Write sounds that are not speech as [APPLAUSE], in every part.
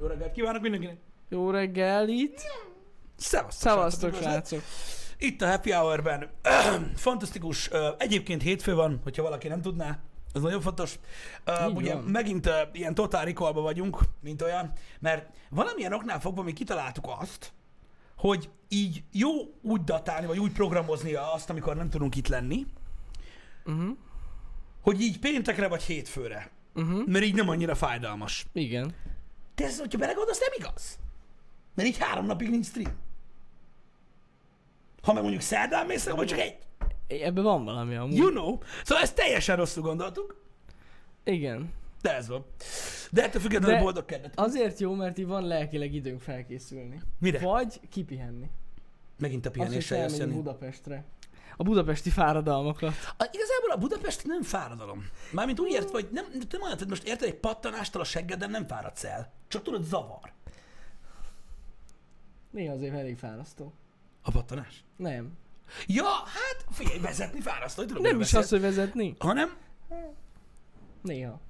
Jó reggelt kívánok mindenkinek! Jó reggel itt. Szevasztok, Szevasztok, srácok! Itt a Happy Hour-ben. [CLEARS THROAT] Fantasztikus. Egyébként hétfő van, hogyha valaki nem tudná. Ez nagyon fontos. Uh, ugye van. megint uh, ilyen totál recallba vagyunk, mint olyan, mert valamilyen oknál fogva mi kitaláltuk azt, hogy így jó úgy datálni, vagy úgy programozni azt, amikor nem tudunk itt lenni, Uh-huh. hogy így péntekre vagy hétfőre. Uh-huh. Mert így nem annyira fájdalmas. Igen. De ez, hogyha belegondolsz, nem igaz. Mert így három napig nincs stream. Ha meg mondjuk szerdán mész, akkor csak egy. Ebben van valami amúgy. You know. Szóval ezt teljesen rosszul gondoltuk, Igen. de ez van. De ettől függetlenül De- boldog kedvet. Azért jó, mert így van lelkileg időnk felkészülni. Mire? Vagy kipihenni. Megint a pihenéssel jössz. Budapestre. A budapesti fáradalmakat. A, igazából a Budapest nem fáradalom. Mármint úgy értve, hogy nem, nem olyan, hogy most érted, egy pattanástól a seggeden nem fáradsz el. Csak tudod, zavar. Néha azért elég fárasztó. A pattanás. Nem. Ja, hát figyelj, vezetni fárasztó, hogy tudom, Nem is az, hogy vezetni. Hanem, Néha.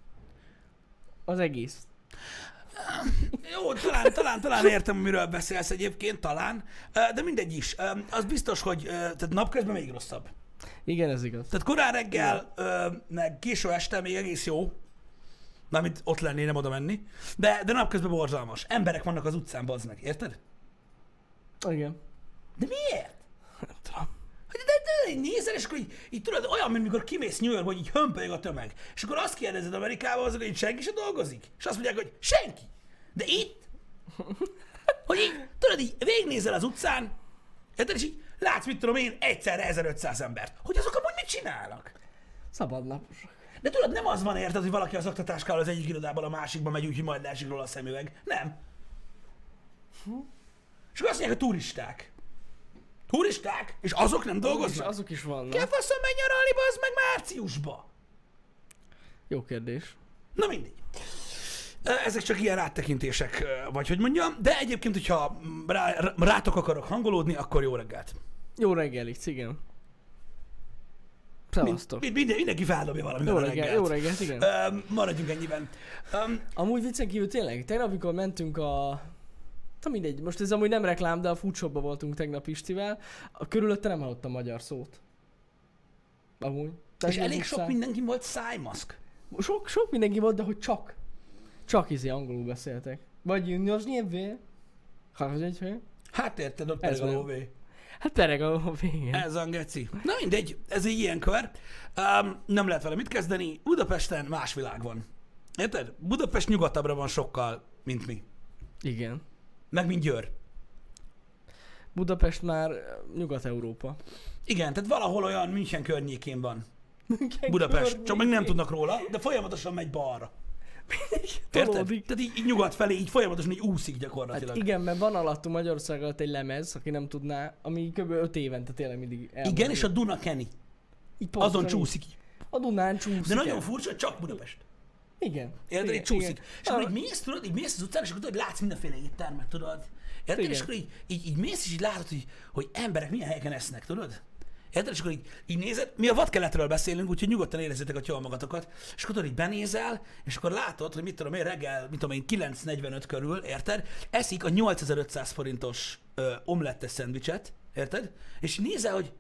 Az egész. Jó, talán, talán, talán értem, miről beszélsz egyébként, talán, de mindegy is. Az biztos, hogy tehát napközben még rosszabb. Igen, ez igaz. Tehát korán reggel, ö, meg késő este még egész jó, mármint ott lenni, nem oda menni, de, de napközben borzalmas. Emberek vannak az utcán, bazd meg, érted? Igen. De miért? Nem tudom. Hogy de, de, de nézel, és akkor így, így tudod, olyan, mint mikor kimész New Yorkba, hogy így hömpölyög a tömeg. És akkor azt kérdezed Amerikában, azok, hogy senki se dolgozik. És azt mondják, hogy senki. De itt, [LAUGHS] hogy így, tudod, így végignézel az utcán, érted, és így látsz, mit tudom én, egyszerre 1500 embert. Hogy azok amúgy mit csinálnak? Szabadnaposak. De tudod, nem az van érted, hogy valaki az oktatáskával az egyik irodából a másikba megy, úgyhogy majd leesik róla a szemüveg. Nem. És akkor azt mondják, hogy turisták. Turisták? És azok nem És dolgoznak? azok is vannak. Kell faszom menj nyaralni, az meg márciusba. Jó kérdés. Na mindegy. Ö, Ezek csak ilyen áttekintések, vagy hogy mondjam, de egyébként, hogyha rá, rátok akarok hangolódni, akkor jó reggelt. Jó reggel itt, igen. Szevasztok. Mind, minden, mindenki feldobja valami Jó reggelt. jó reggelt, igen. Ö, maradjunk ennyiben. Um, Amúgy viccen kívül tényleg, tegnap, amikor mentünk a... Na mindegy, most ez amúgy nem reklám, de a foodshopba voltunk tegnap Istivel, a körülötte nem hallottam magyar szót. Amúgy. és Tehát elég sok utcán- mindenki volt szájmaszk. Sok, sok mindenki volt, de hogy csak. Csak izé angolul beszéltek. Vagy juniors nyelvé. Hát érted, ott Ez a lóvé. Hát pereg a végén. Ez a geci. Na mindegy, ez egy ilyen kör. Um, nem lehet vele mit kezdeni. Budapesten más világ van. Érted? Budapest nyugatabbra van sokkal, mint mi. Igen. Meg mint Győr. Budapest már Nyugat-Európa. Igen, tehát valahol olyan München környékén van. Budapest. Csak még nem tudnak róla, de folyamatosan megy balra. [LAUGHS] Érted? Tehát így, így nyugat felé, így folyamatosan így úszik gyakorlatilag. Hát igen, mert van alattunk Magyarország alatt egy lemez, aki nem tudná, ami kb. 5 évente tényleg mindig elmozdul. Igen, és a Duna Kenny. Így Azon így. csúszik. A Dunán csúszik De nagyon furcsa, hogy csak Budapest. Igen. Érted? Így csúszik. igen. És akkor így mész, tudod, így mész az utcán, és akkor tudod, látsz mindenféle éttermet, tudod? Érted? És akkor így, így, így mész, és így látod, hogy, hogy emberek milyen helyeken esznek, tudod? Érted? És akkor így, így nézed, mi a vadkeletről beszélünk, úgyhogy nyugodtan érezzétek a jól magatokat, és akkor így benézel, és akkor látod, hogy mit tudom én, reggel, mit tudom én, 9.45 körül, érted? Eszik a 8500 forintos ö, omlettes szendvicset, érted? És nézel, hogy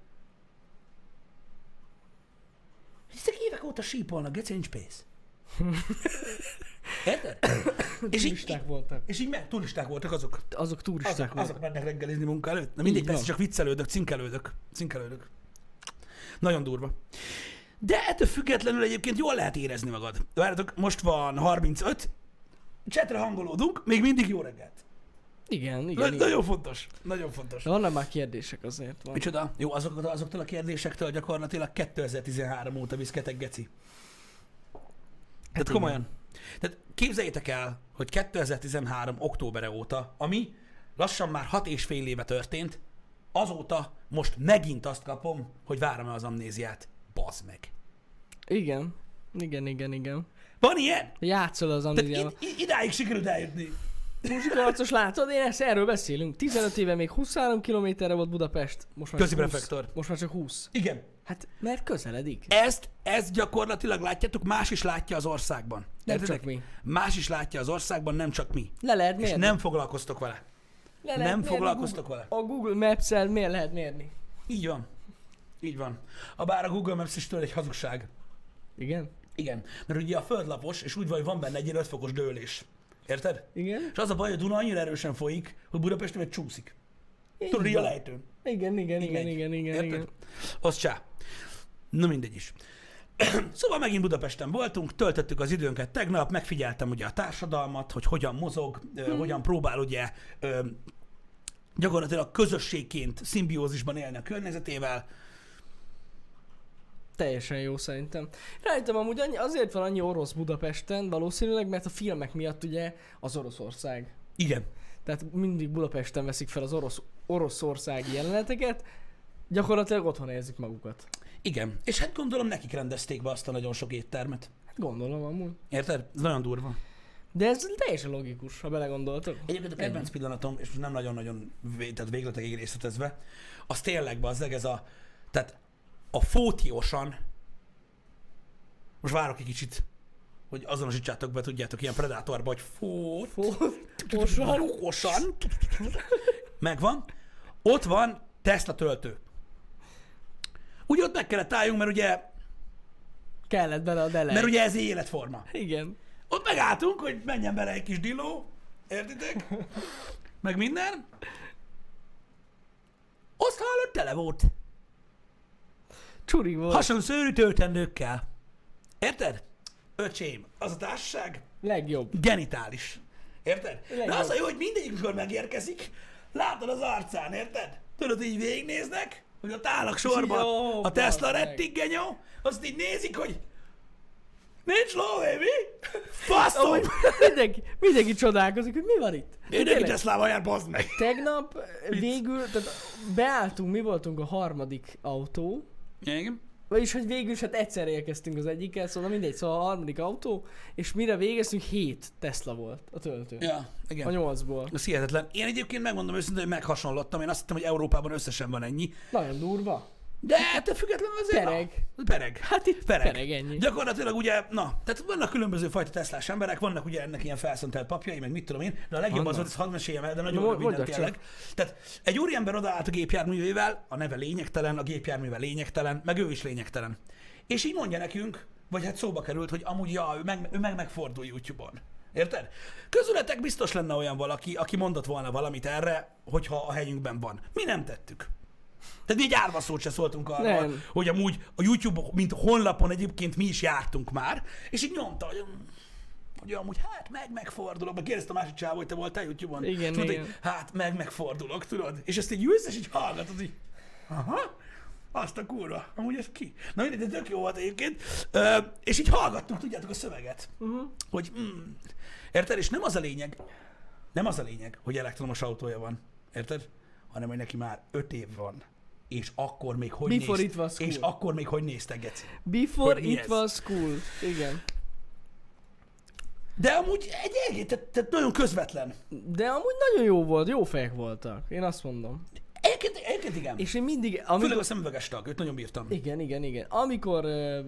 ezek évek óta sípolnak, geci, nincs pénz. Érted? [COUGHS] és így, Turisták voltak. és így meg, turisták voltak azok. Azok turisták Azok, voltak. azok mennek reggelizni munka előtt. Na mindegy, Így persze csak viccelődök, cinkelődök. Cinkelődök. Nagyon durva. De ettől függetlenül egyébként jól lehet érezni magad. Várjatok, most van 35, csetre hangolódunk, még mindig jó reggelt. Igen, Na, igen, igen. nagyon fontos, nagyon fontos. De vannak már kérdések azért. Van. Micsoda? Jó, azoktól, azoktól a kérdésektől gyakorlatilag 2013 óta viszketek, geci. Tehát igen. komolyan. Tehát képzeljétek el, hogy 2013 októbere óta, ami lassan már hat és fél éve történt, azóta most megint azt kapom, hogy várom-e az amnéziát. Bazd meg. Igen. Igen, igen, igen. Van ilyen? Játszol az Tehát amnéziával. id- id- idáig sikerült eljutni. Muzsikarcos látod, én ezt, erről beszélünk. 15 éve még 23 kilométerre volt Budapest. Most már Közi csak 20. prefektor. Most már csak 20. Igen. Hát, mert közeledik. Ezt, ezt gyakorlatilag látjátok, más is látja az országban. Nem Értitek? csak mi. Más is látja az országban, nem csak mi. Le lehet És mérni. nem foglalkoztok vele. Le nem foglalkoztok vele. A Google Maps-el miért lehet mérni? Így van. Így van. A bár a Google Maps is tőle egy hazugság. Igen? Igen. Mert ugye a földlapos, és úgy van, hogy van benne egy ilyen 5 fokos dőlés. Érted? Igen? És az a baj, hogy a Duna annyira erősen folyik, hogy Budapesten meg csúszik. Tudod, így a lejtőn. Igen, igen, Így igen, megy. igen, igen, Érted? igen. Az csá. Na mindegy is. [CLEARS THROAT] szóval megint Budapesten voltunk, töltöttük az időnket tegnap, megfigyeltem ugye a társadalmat, hogy hogyan mozog, hmm. hogyan próbál ugye gyakorlatilag közösségként szimbiózisban élni a környezetével. Teljesen jó szerintem. Rájöttem amúgy annyi, azért van annyi orosz Budapesten, valószínűleg, mert a filmek miatt ugye az Oroszország. Igen. Tehát mindig Budapesten veszik fel az orosz, oroszországi jeleneteket, gyakorlatilag otthon érzik magukat. Igen. És hát gondolom nekik rendezték be azt a nagyon sok éttermet. Hát gondolom amúgy. Érted? Ez nagyon durva. De ez teljesen logikus, ha belegondoltok. Egyébként a kedvenc pillanatom, és most nem nagyon-nagyon vé- tehát végletekig részletezve, az tényleg bazzeg ez a, tehát a fótiosan, most várok egy kicsit, hogy azonosítsátok be, tudjátok, ilyen predátorba, hogy fót, Fosan. Osan. Megvan. Ott van Tesla töltő. Ugye ott meg kellett álljunk, mert ugye, Kellett bele a delej. mert ugye ez életforma. Igen. Ott megálltunk, hogy menjen bele egy kis diló, értitek? Meg minden. Azt hallott, tele volt. Csuri volt. Hason szőrű töltendőkkel. Érted? Öcsém, az a társaság Legjobb. genitális. Érted? De Legjobb. az a jó, hogy mindegyik, mikor megérkezik, látod az arcán, érted? Tudod, így végignéznek, hogy ott állnak sorban Jó, a Tesla rettigenyó, azt így nézik, hogy nincs lóvé, mi? Faszom! Amúgy mindenki, mindenki csodálkozik, hogy mi van itt. Mindenki Teslával jár, bazd meg! Tegnap végül, tehát beálltunk, mi voltunk a harmadik autó, Igen. Vagyis hogy végül is hát egyszer érkeztünk az egyikkel, szóval mindegy, szóval a harmadik autó, és mire végeztünk, hét Tesla volt a töltő. Ja, A igen. nyolcból. Ez hihetetlen. Én egyébként megmondom őszintén, hogy meghasonlottam. Én azt hittem, hogy Európában összesen van ennyi. Nagyon durva. De ettől függetlenül azért... Pereg. Na, pereg. Hát itt Pereg. pereg ennyi. Gyakorlatilag ugye, na, tehát vannak különböző fajta Teslás emberek, vannak ugye ennek ilyen felszentelt papjai, meg mit tudom én, de a legjobb az Vannak. volt, ezt hadd meséljem el, de nagyon Na, röviden tényleg. Tehát egy úriember odaállt a gépjárművével, a neve lényegtelen, a gépjárműve lényegtelen, meg ő is lényegtelen. És így mondja nekünk, vagy hát szóba került, hogy amúgy ja, ő meg, ő meg megfordul YouTube-on. Érted? Közületek biztos lenne olyan valaki, aki mondott volna valamit erre, hogyha a helyünkben van. Mi nem tettük. Tehát mi egy árva szót se szóltunk arra, Nem. hogy amúgy a YouTube, mint honlapon egyébként mi is jártunk már, és így nyomta, hogy, hogy amúgy hát meg megfordulok, meg kérdezte a másik csávó, hogy te voltál YouTube-on. Igen, és mondta, igen. hogy hát meg megfordulok, tudod? És ezt így ülsz, és így hallgatod, így, aha, azt a kurva, amúgy ez ki? Na mindegy, de tök jó volt egyébként. Ö, és így hallgattuk, tudjátok, a szöveget. Uh-huh. Hogy, mm, érted? És nem az a lényeg, nem az a lényeg, hogy elektromos autója van, érted? Hanem, hogy neki már öt év van. És akkor még hogy Before néz, it was cool. És akkor még hogy néztek, Geci. Before Hogy it ez? was cool. Igen. De amúgy egy tehát, tehát nagyon közvetlen. De amúgy nagyon jó volt, jó fejek voltak. Én azt mondom. Egyébként, egyébként igen. És én mindig, Főleg amikor... a szemüveges tag, őt nagyon bírtam. Igen, igen, igen. Amikor uh,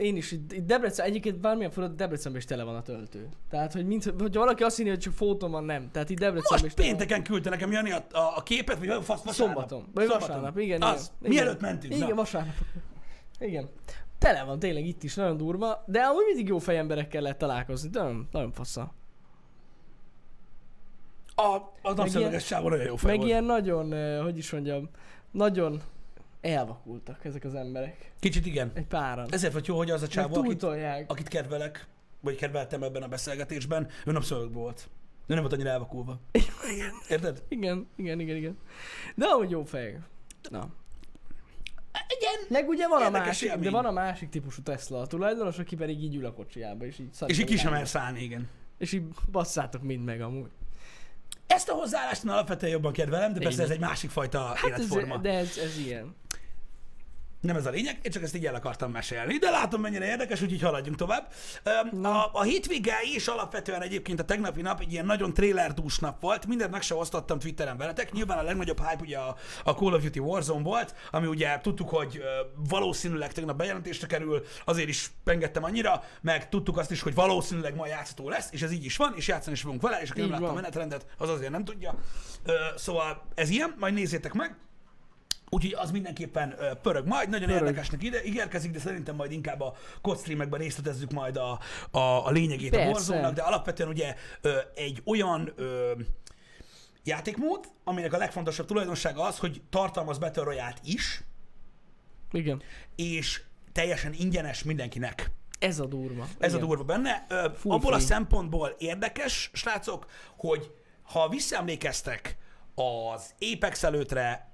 én is itt, Debrecen, egyébként bármilyen fölött Debrecenben is tele van a töltő. Tehát, hogy, mint, hogy valaki azt hinni, hogy csak fotón van, nem. Tehát itt Debrecenben Most is tele van. pénteken küldte nekem Jani a, a, a képet, vagy olyan fasz, vasárnap. Szombaton. Vagy vasárnap, igen. Az, igen. mielőtt mentünk. Igen, na. vasárnap. Igen. Tele van tényleg itt is, nagyon durva, de amúgy mindig jó fejemberekkel lehet találkozni, de nagyon, nagyon fassa. A, a napszemüveges csávó nagyon jó fej Meg volt. ilyen nagyon, hogy is mondjam, nagyon elvakultak ezek az emberek. Kicsit igen. Egy páran. Ezért vagy jó, hogy az a csávó, akit, akit kedvelek, vagy kedveltem ebben a beszélgetésben, ő napszemüvegben volt. Ő nem volt annyira elvakulva. Igen. Érted? Igen, igen, igen, igen. De amúgy jó fej. Na. Igen. Meg ugye van a másik, de van a másik típusú Tesla a tulajdonos, aki pedig így ül a kocsiába, és így És így ki sem szállni, igen. És így basszátok mind meg amúgy. Ezt a hozzáállást én alapvetően jobban kedvelem, de persze Én ez egy másik fajta Hát ez, életforma. de ez, ez ilyen. Nem ez a lényeg, én csak ezt így el akartam mesélni, de látom mennyire érdekes, úgyhogy haladjunk tovább. A, a hétvége is alapvetően egyébként a tegnapi nap egy ilyen nagyon trailerdús nap volt, mindent meg se osztottam Twitteren veletek, nyilván a legnagyobb hype ugye a, a Call of Duty Warzone volt, ami ugye tudtuk, hogy valószínűleg tegnap bejelentésre kerül, azért is pengettem annyira, meg tudtuk azt is, hogy valószínűleg ma játszható lesz, és ez így is van, és játszani is fogunk vele, és aki nem látta a menetrendet, az azért nem tudja. Szóval ez ilyen, majd nézzétek meg. Úgyhogy az mindenképpen pörög majd, nagyon Pörög. érdekesnek ide, ígérkezik, de szerintem majd inkább a kod streamekben részletezzük majd a, a, a lényegét Persze. a warzone de alapvetően ugye egy olyan ö, játékmód, aminek a legfontosabb tulajdonsága az, hogy tartalmaz Battle Royale-t is, Igen. és teljesen ingyenes mindenkinek. Ez a durva. Ez Igen. a durva benne. Ö, Full abból a szempontból érdekes, srácok, hogy ha visszaemlékeztek az Apex előtre,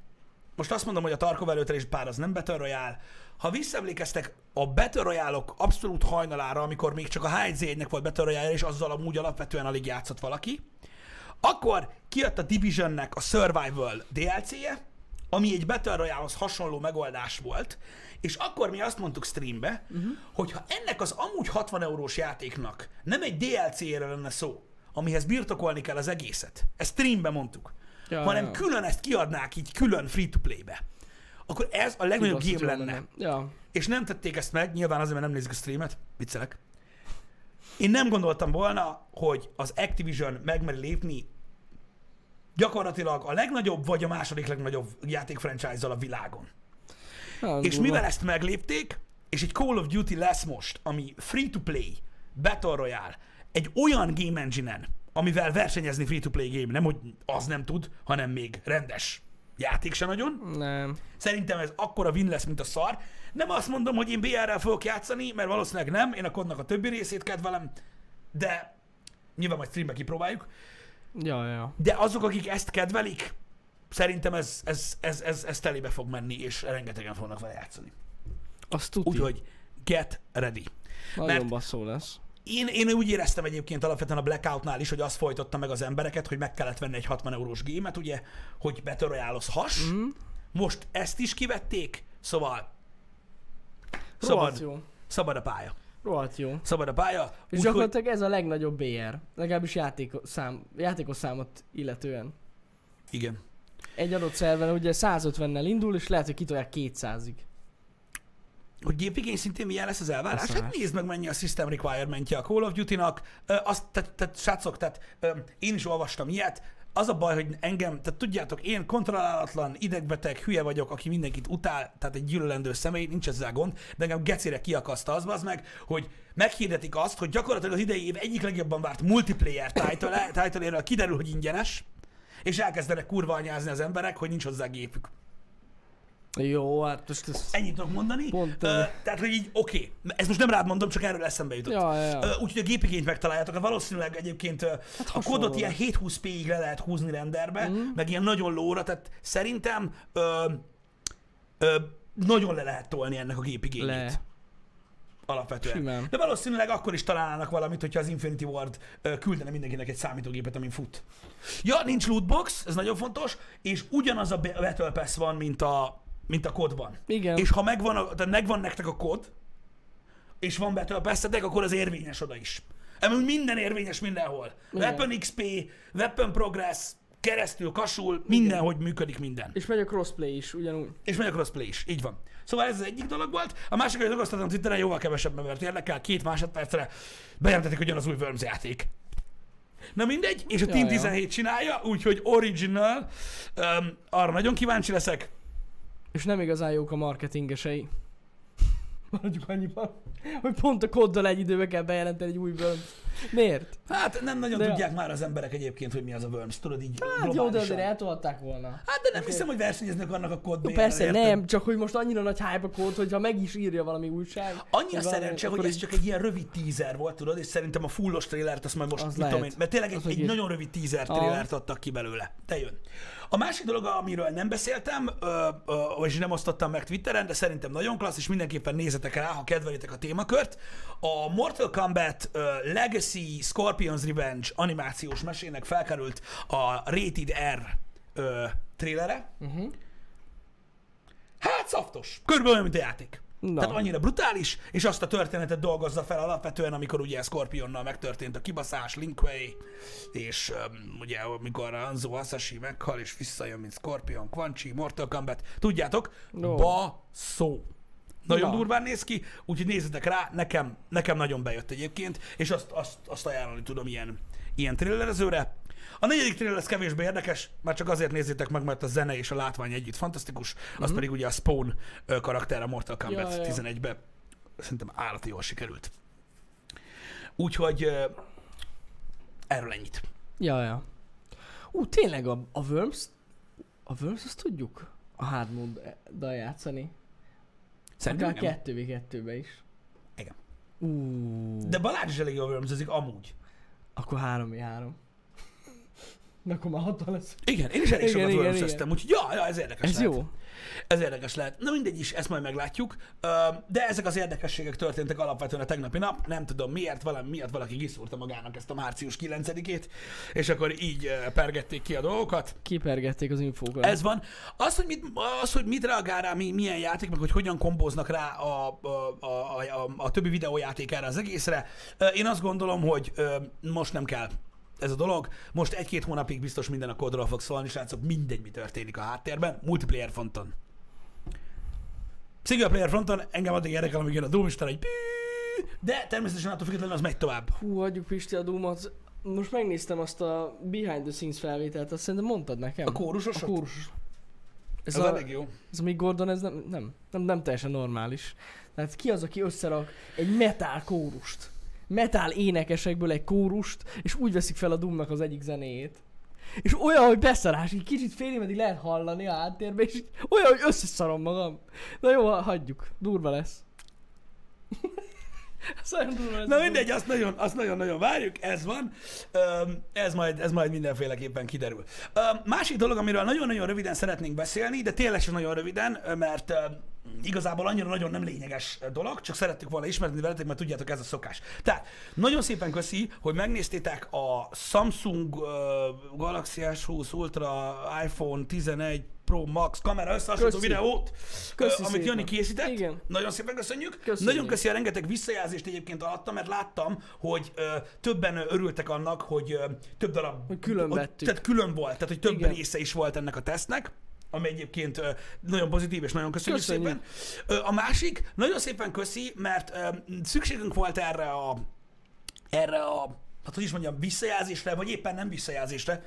most azt mondom, hogy a Tarkov előtre és pár az nem Battle Royale, ha visszaemlékeztek a Battle Royale-ok abszolút hajnalára, amikor még csak a H1Z1-nek volt Battle Royale, és azzal amúgy alapvetően alig játszott valaki, akkor kijött a Divisionnek a Survival DLC-je, ami egy Battle Royale-hoz hasonló megoldás volt, és akkor mi azt mondtuk streambe, uh-huh. hogy ha ennek az amúgy 60 eurós játéknak nem egy DLC-ről lenne szó, amihez birtokolni kell az egészet, ezt streambe mondtuk, Ja, hanem ja. külön ezt kiadnák így külön free-to-play-be, akkor ez a legnagyobb Kibaszott game lenne. Ja. És nem tették ezt meg, nyilván azért, mert nem nézik a streamet, viccelek. Én nem gondoltam volna, hogy az Activision megmeri lépni gyakorlatilag a legnagyobb, vagy a második legnagyobb játék franchise-zal a világon. Nagyon És durva. mivel ezt meglépték, és egy Call of Duty lesz most, ami free-to-play, Battle Royale, egy olyan game engine-en, amivel versenyezni free-to-play game, nem hogy az nem tud, hanem még rendes játék se nagyon, Nem. Szerintem ez akkora win lesz, mint a szar. Nem azt mondom, hogy én BR-rel fogok játszani, mert valószínűleg nem, én a kodnak a többi részét kedvelem, de nyilván majd streambe kipróbáljuk. Ja, ja. De azok, akik ezt kedvelik, szerintem ez, ez, ez, ez, ez telébe fog menni, és rengetegen fognak vele játszani. Azt tuti. Úgyhogy get ready. Nagyon mert- basszó lesz. Én, én úgy éreztem egyébként alapvetően a Blackoutnál is, hogy az folytotta meg az embereket, hogy meg kellett venni egy 60 eurós gémet, ugye, hogy Battle Royale-ozhass. Mhm. Most ezt is kivették, szóval Rohadt szabad, jó. szabad a pálya. Rohadt jó. Szabad a pálya. És úgyhogy- gyakorlatilag ez a legnagyobb BR. Legalábbis játékos, szám, játékos számot illetően. Igen. Egy adott szerven ugye 150-nel indul, és lehet, hogy kitolják 200-ig. Hogy gépigény szintén milyen lesz az elvárás? Aztán. Hát nézd meg, mennyi a system requirementje a Call of Duty-nak. Azt, tehát, tehát srácok, tehát én is olvastam ilyet. Az a baj, hogy engem, tehát tudjátok, én kontrollálatlan, idegbeteg, hülye vagyok, aki mindenkit utál, tehát egy gyűlölendő személy, nincs ezzel gond, de engem gecére kiakaszta az, az meg, hogy meghirdetik azt, hogy gyakorlatilag az idei év egyik legjobban várt multiplayer title, title kiderül, hogy ingyenes, és elkezdenek kurva anyázni az emberek, hogy nincs hozzá gépük. Jó, hát most ez... Ennyit tudok mondani. Pont, ö, tehát, hogy így, oké, okay. ezt most nem rád mondom, csak erről eszembe jutott. Ja, ja. Ö, Úgyhogy a gépigényt megtaláljátok, valószínűleg egyébként hát a kodot ilyen lesz. 720p-ig le lehet húzni renderbe, Mhm. meg ilyen nagyon lóra, tehát szerintem ö, ö, nagyon le lehet tolni ennek a gépigényét. Le. Alapvetően. Simán. De valószínűleg akkor is találnának valamit, hogyha az Infinity Ward küldene mindenkinek egy számítógépet, amin fut. Ja, nincs lootbox, ez nagyon fontos, és ugyanaz a Battle Pass van, mint a, mint a kodban. Igen. És ha megvan, a, tehát megvan nektek a kod, és van pass akkor az érvényes oda is. Amúgy minden érvényes mindenhol. Igen. Weapon XP, Weapon Progress, keresztül, kasul, mindenhogy működik minden. És megy a crossplay is, ugyanúgy. És megy a crossplay is, így van. Szóval ez az egyik dolog volt. A másik, hogy dolgoztatom Twitteren, jóval kevesebb embert érdekel, két másodpercre bejelentették, hogy jön az új Worms játék. Na mindegy, és a Ja, Team ja. 17 csinálja, úgyhogy original, um, arra nagyon kíváncsi leszek. És nem igazán jók a marketingesei. Maradjuk annyiban, hogy pont a kóddal egy időbe kell bejelenteni egy új Worms. Miért? Hát nem nagyon De- tudják már az emberek egyébként, hogy mi az a Worms, tudod így Hát jó, de azért eltolták volna. Hát de nem hiszem, hogy versenyeznek annak a kód Jó, persze nem, csak hogy most annyira nagy hype a kód, hogyha meg is írja valami újság. Vagy valami, szerencse, hogy ez így- csak egy ilyen rövid teaser volt, tudod, és szerintem a fullos trailert azt majd most, Az mit tudom én, mert tényleg egy, egy nagyon rövid teaser Aha. trailert adtak ki belőle. De jön. A másik dolog, amiről nem beszéltem, ö, ö, és nem osztottam meg Twitteren, de szerintem nagyon klassz, és mindenképpen nézzetek rá, ha kedvelitek a témakört. A Mortal Kombat ö, Legacy Scorpion's Revenge animációs mesének felkerült a Rated R ö, trailere. Uh-huh. Hát szaftos. Körülbelül olyan, mint a játék. Na. Tehát annyira brutális, és azt a történetet dolgozza fel alapvetően, amikor ugye Scorpionnal megtörtént a kibaszás, Linkway, és um, ugye amikor Anzo Asashi meghal, és visszajön, mint Scorpion, Quan Chi, Mortal Kombat, tudjátok, No. ba szó. Nagyon Na. durván néz ki, úgyhogy nézzetek rá, nekem, nekem nagyon bejött egyébként, és azt, azt, azt ajánlani tudom ilyen, ilyen thrillerezőre. A negyedik thriller az kevésbé érdekes, már csak azért nézzétek meg, mert a zene és a látvány együtt fantasztikus, az pedig ugye a Spawn karakter a Mortal Kombat Ja, ja. 11-be szerintem állati jól sikerült. Úgyhogy erről ennyit. Ja, ja. Ú, tényleg a, a Worms, a Worms azt tudjuk a hard mode játszani. Szerintem Akár igen. v 2 is. Igen. Uh. De Balázs is elég jól örömzőzik, amúgy. Akkor 3 v 3 Na akkor már 60 lesz. Igen, én is elég igen, sokat vörösöztem, úgyhogy ja, ja, ez érdekes Ez lehet. jó. Ez érdekes lehet. Na mindegy is, ezt majd meglátjuk. De ezek az érdekességek történtek alapvetően a tegnapi nap. Nem tudom miért, valami miatt valaki kiszúrta magának ezt a március 9-ét, és akkor így pergették ki a dolgokat. Kipergették az infókat. Ez van. Az, hogy mit, az, hogy mit reagál rá, mi, milyen játék, meg hogy hogyan kombóznak rá a, a, a, a, a többi videójáték erre az egészre, én azt gondolom, hogy most nem kell ez a dolog. Most egy-két hónapig biztos minden a kódról fog szólni, srácok, mindegy, mi történik a háttérben, multiplayer fronton. Single player fronton engem addig érdekel, amíg jön a Doom, egy pű, de természetesen attól függetlenül az megy tovább. Hú, hagyjuk Pisti a Doom-ot. Most megnéztem azt a behind the scenes felvételt, azt szerintem mondtad nekem. A kórusosat? A kórusos. Ez, Ez a, elég jó. ez Mick Gordon, ez nem, nem, nem, nem teljesen normális. Tehát ki az, aki összerak egy metal kórust? Metal énekesekből egy kórust, és úgy veszik fel a Doomnak az egyik zenéjét. És olyan, hogy beszarás, így kicsit fél meddig lehet hallani a háttérbe, és így olyan, hogy összeszarom magam. Na jó, hagyjuk. Durva lesz. [LAUGHS] Ez olyan durva lesz. Na mindegy, azt nagyon, azt nagyon-nagyon várjuk, ez van. Öm, Ez majd, ez majd mindenféleképpen kiderül. Öm, Másik dolog, amiről nagyon-nagyon röviden szeretnénk beszélni, de tényleg nagyon röviden, mert öm, igazából annyira nagyon nem lényeges dolog, csak szerettük volna ismerni veletek, mert tudjátok, ez a szokás. Tehát, nagyon szépen köszi, hogy megnéztétek a Samsung uh, Galaxy S20 Ultra iPhone 11 Pro Max kamera összehasonlító videót, Köszi amit szépen. Jani készített. Igen. Nagyon szépen köszönjük. Köszönjük. Nagyon köszi a rengeteg visszajelzést egyébként alatta, mert láttam, hogy ö, többen örültek annak, hogy ö, több darab... Hogy külön vettük. Tehát külön volt, tehát hogy több Igen. része is volt ennek a tesztnek ami egyébként nagyon pozitív, és nagyon köszönjük, Köszönjük. szépen. A másik, nagyon szépen köszi, mert szükségünk volt erre a erre a hát hogy is mondjam, visszajelzésre, vagy éppen nem visszajelzésre,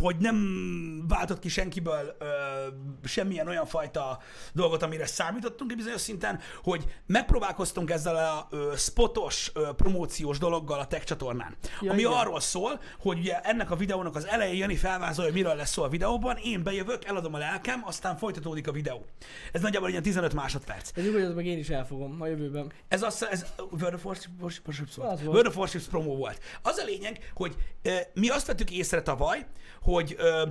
hogy nem váltott ki senkiből ö, semmilyen olyan fajta dolgot, amire számítottunk egy bizonyos szinten, hogy megpróbálkoztunk ezzel a ö, spotos, ö, promóciós dologgal a Tech csatornán. Ja, ami igen. arról szól, hogy ugye ennek a videónak az elején Jani felvázolja, hogy miről lesz szó a videóban, én bejövök, eladom a lelkem, aztán folytatódik a videó. Ez nagyjából ilyen 15 másodperc. De nyugodjatok meg én is elfogom a jövőben. Ez az, ez World of Warships, Warships volt. Az volt. World of Warships promo volt. Az a lényeg, hogy ö, mi azt vettük észre tavaly, hogy ö,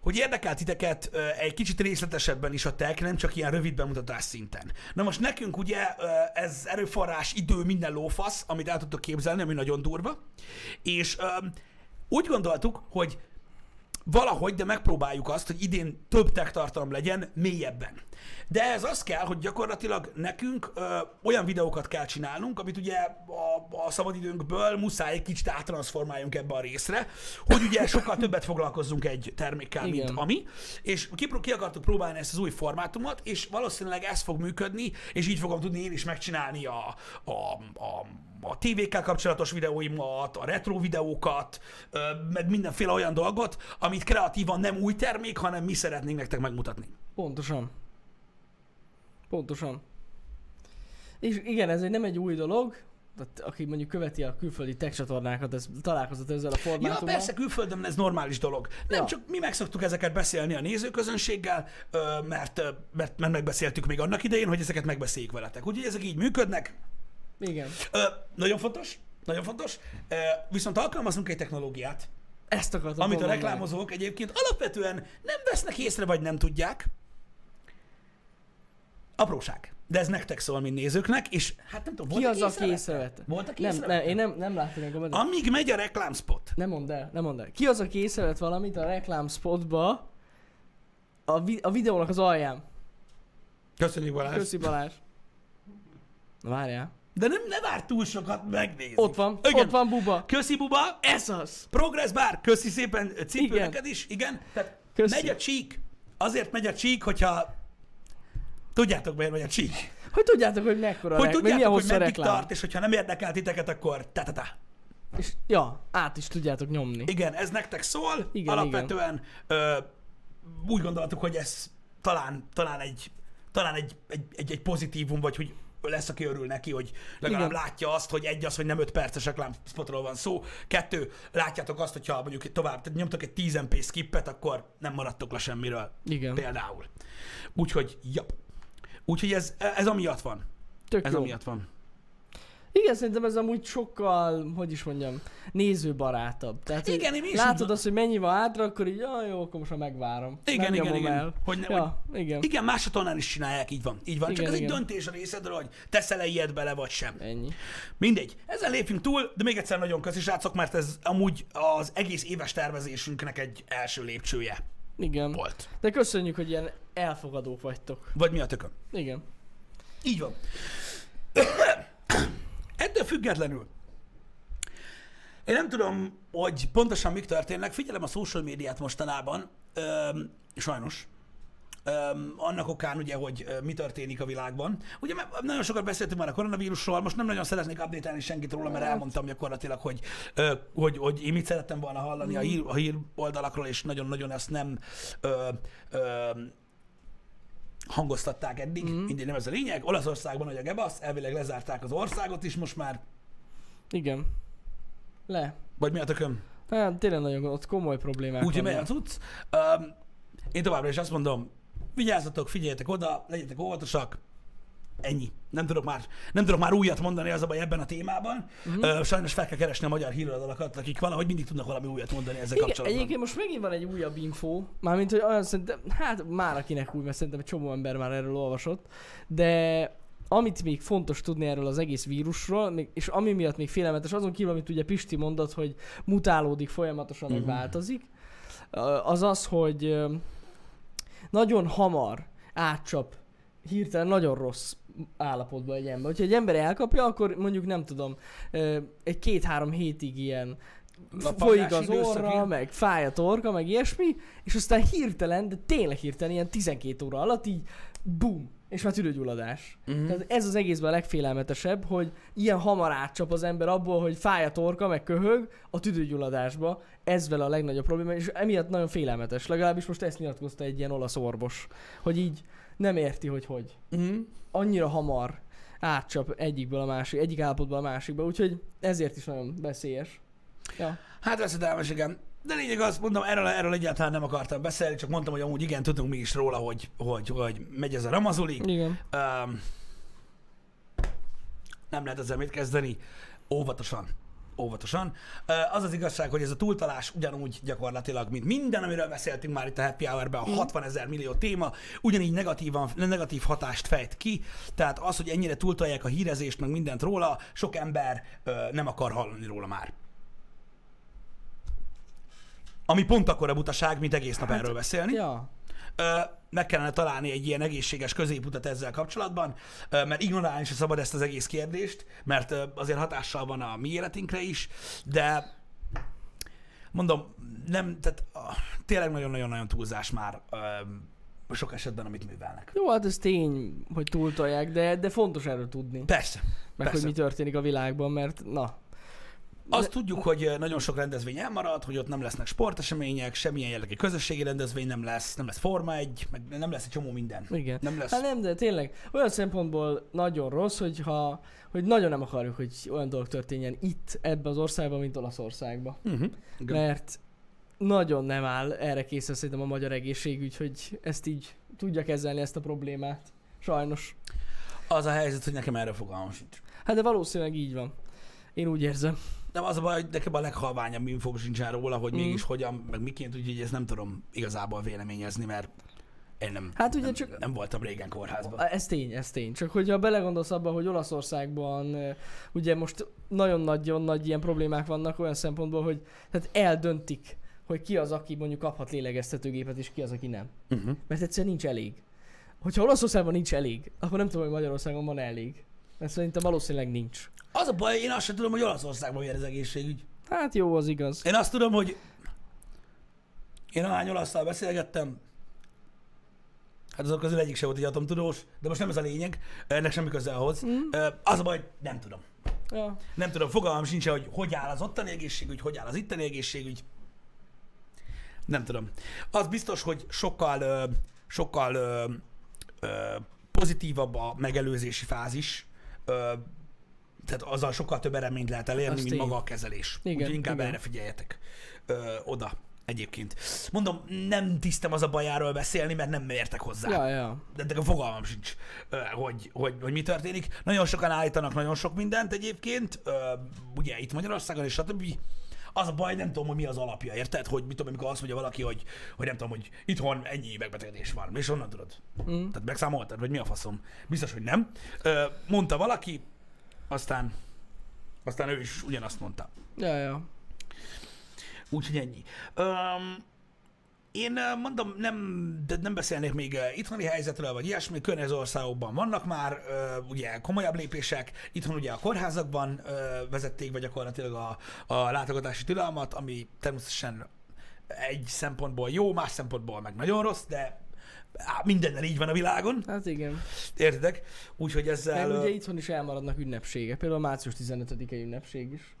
hogy érdekel titeket ö, egy kicsit részletesebben is a tech, nem csak ilyen rövid bemutatás szinten. Na most nekünk ugye ö, ez erőforrás, idő, minden lófasz, amit el tudtok képzelni, ami nagyon durva, és ö, úgy gondoltuk, hogy valahogy, de megpróbáljuk azt, hogy idén több tech tartalom legyen mélyebben. De ez az kell, hogy gyakorlatilag nekünk ö, olyan videókat kell csinálnunk, amit ugye a, a szabadidőnkből muszáj egy kicsit áttranszformáljunk ebbe a részre, hogy ugye sokkal többet foglalkozzunk egy termékkel, Igen. mint ami, és ki, ki akartuk próbálni ezt az új formátumot, és valószínűleg ez fog működni, és így fogom tudni én is megcsinálni a, a, a a tévékkel kapcsolatos videóimat, a retro videókat, meg mindenféle olyan dolgot, amit kreatívan nem új termék, hanem mi szeretnénk nektek megmutatni. Pontosan. Pontosan. És igen, ez egy nem egy új dolog, aki mondjuk követi a külföldi tech csatornákat, ez találkozott ezzel a Ja, formátummal. persze, külföldön ez normális dolog. Nem Ja. csak mi meg szoktuk ezeket beszélni a nézőközönséggel, mert, mert, mert megbeszéltük még annak idején, hogy ezeket megbeszéljük veletek. Úgyhogy ezek így működnek. Igen. Ö, nagyon fontos, nagyon fontos. Ö, viszont alkalmazunk egy technológiát, Ezt akartam amit a mondani. reklámozók egyébként alapvetően nem vesznek észre, vagy nem tudják. Apróság. De ez nektek szól, mint nézőknek, és hát nem tudom, Ki az, aki észrevette? Volt, aki Nem, nem, én nem, nem láttam még a kommentet. Amíg megy a reklámspot, Nem mondd el, nem mondd el. Ki az, aki észrevett valamit a reklámspotba, A, vi- a videónak az alján. Köszönjük Balázs. Köszi Balázs. Na várjál. De nem, ne vár túl sokat megnézni. Ott van, Igen. ott van buba. Köszi Buba. Ez az. Progress Bar, köszi szépen cipő Igen. neked is, igen. Tehát Köszi. megy a csík, azért megy a csík, hogyha tudjátok miért megy a csík. Hogy tudjátok, hogy mekkora Hogy meg milyen tudjátok, hogy meddig reklám. tart, és hogyha nem érdekel titeket, akkor ta ta ta. És ja, át is tudjátok nyomni. Igen, ez nektek szól, Igen, alapvetően Ö, úgy gondoltuk, hogy ez talán, talán egy talán egy, egy, egy, egy pozitívum, vagy hogy lesz, aki örül neki, hogy legalább Igen. látja azt, hogy egy az, hogy nem 5 perces reklámspotról van szó, kettő, látjátok azt, hogyha mondjuk tovább, tehát nyomtok egy 10 MP skippet, akkor nem maradtok le semmiről. Igen. Például. Úgyhogy, jap. Úgyhogy ez, ez amiatt van. Tök Ez jó. amiatt van. Igen, szerintem ez amúgy sokkal, hogy is mondjam, nézőbarátabb. Tehát, Igen, hogy én is látod úgy- azt, hogy mennyi van hátra, akkor így, ja, jó, akkor most már megvárom. Igen, Nem igen, igen. El. Hogy ne- ja, igen. Igen, más csatornán is csinálják, így van. Így van. Csak Igen, ez egy igen. döntés a részedről, hogy teszel-e ilyet bele, vagy sem. Ennyi. Mindegy. Ezzel lépjünk túl, de még egyszer nagyon köszi srácok, mert ez amúgy az egész éves tervezésünknek egy első lépcsője Igen. volt. De köszönjük, hogy ilyen elfogadók vagytok. Vagy mi a tököm? Igen. Így van. Ettől függetlenül. Én nem tudom, hogy pontosan mik történnek. Figyelem a social médiát mostanában. Öm, sajnos. Öm, annak okán ugye, hogy mi történik a világban. Ugye mert nagyon sokat beszéltünk már a koronavírusról, most nem nagyon szeretnék update senkit róla, mert elmondtam gyakorlatilag, hogy, ö, hogy, hogy én mit szerettem volna hallani a, hír, a hír oldalakról, és nagyon-nagyon ezt nem ö, ö, hangoztatták eddig, mm. mindig nem ez a lényeg. Olaszországban, hogy a Gebasz, elvileg lezárták az országot is most már. Igen. Le. Vagy mi a tököm? Hát tényleg nagyon ott komoly problémák a vannak. cucc. Um, én továbbra is azt mondom, vigyázzatok, figyeljetek oda, legyetek óvatosak, ennyi. Nem tudok már, nem tudok már újat mondani az a baj ebben a témában. Uh, sajnos fel kell keresni a magyar híradalakat, akik valahogy mindig tudnak valami újat mondani ezzel Igen, kapcsolatban. egyébként most megint van egy újabb info, mármint, hogy olyan szerintem, hát már akinek új, mert szerintem egy csomó ember már erről olvasott, de amit még fontos tudni erről az egész vírusról, és ami miatt még félelmetes, azon kívül, amit ugye Pisti mondott, hogy mutálódik folyamatosan, meg Mhm. változik, az az, hogy nagyon hamar átcsap hirtelen nagyon rossz állapotba egy ember. Hogyha egy ember elkapja, akkor mondjuk nem tudom, egy két-három hétig ilyen folyik az orra, meg fáj a torka, meg ilyesmi, és aztán hirtelen, de tényleg hirtelen, ilyen 12 óra alatt így bum, és már tüdőgyulladás. Mhm. Tehát ez az egészben a legfélelmetesebb, hogy ilyen hamar átcsap az ember abból, hogy fáj a torka, meg köhög a tüdőgyulladásba. Ez vele a legnagyobb probléma, és emiatt nagyon félelmetes. Legalábbis most ezt nyilatkozta egy ilyen olasz orvos, hogy így nem érti, hogy hogy. Mhm. Annyira hamar átcsap egyikből a másik, egyik állapotból a másikba, úgyhogy ezért is nagyon veszélyes. Ja. Hát veszedelmes, igen. De lényeg az, mondom, erről, erről egyáltalán nem akartam beszélni, csak mondtam, hogy amúgy igen, tudunk mi is róla, hogy, hogy, hogy megy ez a ramazuli. Igen. Um, nem lehet ezzel mit kezdeni. Óvatosan. Óvatosan. Az az igazság, hogy ez a túltalás ugyanúgy gyakorlatilag, mint minden, amiről beszéltünk már itt a Happy Hour-ben, a 60 ezer millió téma, ugyanígy negatívan, negatív hatást fejt ki. Tehát az, hogy ennyire túltolják a hírezést, meg mindent róla, sok ember nem akar hallani róla már. Ami pont akkora butaság, mint egész nap erről beszélni. Ja. Meg kellene találni egy ilyen egészséges középutat ezzel kapcsolatban, mert ignorálni se szabad ezt az egész kérdést, mert azért hatással van a mi életünkre is, de mondom, nem, tehát tényleg nagyon-nagyon-nagyon túlzás már sok esetben, amit művelnek. Jó, hát ez tény, hogy túltolják, de, de fontos erről tudni. Persze. Meg persze. hogy mi történik a világban, mert na. Azt tudjuk, hogy ö, nagyon sok rendezvény elmarad, hogy ott nem lesznek sportesemények, semmilyen jellegű közösségi rendezvény nem lesz, nem lesz Forma 1, meg nem lesz egy csomó minden. Igen. Nem lesz. Hát nem, de tényleg olyan szempontból nagyon rossz, hogyha, hogy nagyon nem akarjuk, hogy olyan dolog történjen itt, ebbe az országban, mint Olaszországban. Uh-huh. Igen. Mert nagyon nem áll erre készen szerintem a magyar egészségügy, hogy ezt így tudja kezelni ezt a problémát. Sajnos. Az a helyzet, hogy nekem erre fogalmam sincs. Hát de valószínűleg így van. Én úgy érzem. Nem az a baj, hogy nekem a leghalványabb infóm sincsen róla, hogy Mm. mégis hogyan, meg miként, úgyhogy ezt nem tudom igazából véleményezni, mert én nem, Hát ugye nem, csak- nem voltam régen kórházban. Ez tény, ez tény. Csak hogyha belegondolsz abba, hogy Olaszországban ugye most nagyon nagyon nagy ilyen problémák vannak olyan szempontból, hogy tehát eldöntik, hogy ki az, aki mondjuk kaphat lélegeztetőgépet, és ki az, aki nem. Uh-huh. Mert egyszerűen nincs elég. Hogyha Olaszországban nincs elég, akkor nem tudom, hogy Magyarországon van elég. Mert szerintem valószínűleg nincs. Az a baj, én azt sem tudom, hogy Olaszországban milyen az egészségügy. Hát jó, az igaz. Én azt tudom, hogy én ahány olaszszal beszélgettem, hát azok közül egyik se volt egy atomtudós, de most nem ez a lényeg, ennek semmi köze ahhoz. Mm. Az a baj, nem tudom. Ja. Nem tudom, fogalmam sincs, hogy hogy áll az ottani egészségügy, hogy áll az itteni egészségügy. Nem tudom. Az biztos, hogy sokkal, sokkal pozitívabb a megelőzési fázis, tehát azzal sokkal több eredményt lehet elérni, Az mint tény. maga a kezelés. Igen, Úgyhogy inkább igen. erre figyeljetek ö, oda egyébként. Mondom, nem tisztem az a bajáról beszélni, mert nem értek hozzá Ja, ja. de de a fogalmam sincs, hogy, hogy, hogy mi történik. Nagyon sokan állítanak nagyon sok mindent egyébként, ugye itt Magyarországon és stb. Az a baj, nem tudom, hogy mi az alapja, érted? Hogy mit tudom, amikor azt mondja valaki, hogy, hogy nem tudom, hogy itthon ennyi megbetegedés van, és honnan tudod? Mm. Tehát megszámoltad, vagy mi a faszom? Biztos, hogy nem. Mondta valaki, aztán, aztán ő is ugyanazt mondta. Ja, ja. Úgyhogy ennyi. Um, én mondom, nem, de nem beszélnék még itthoni helyzetről, vagy ilyesmi, környező országokban vannak már ugye komolyabb lépések, itthon ugye a kórházakban vezették be gyakorlatilag a, a látogatási tilalmat, ami természetesen egy szempontból jó, más szempontból meg nagyon rossz, de á, mindennel így van a világon, Hát igen. értitek? Úgyhogy ezzel, Meg ugye itthon is elmaradnak ünnepségek. Például a március 15-e ünnepség is.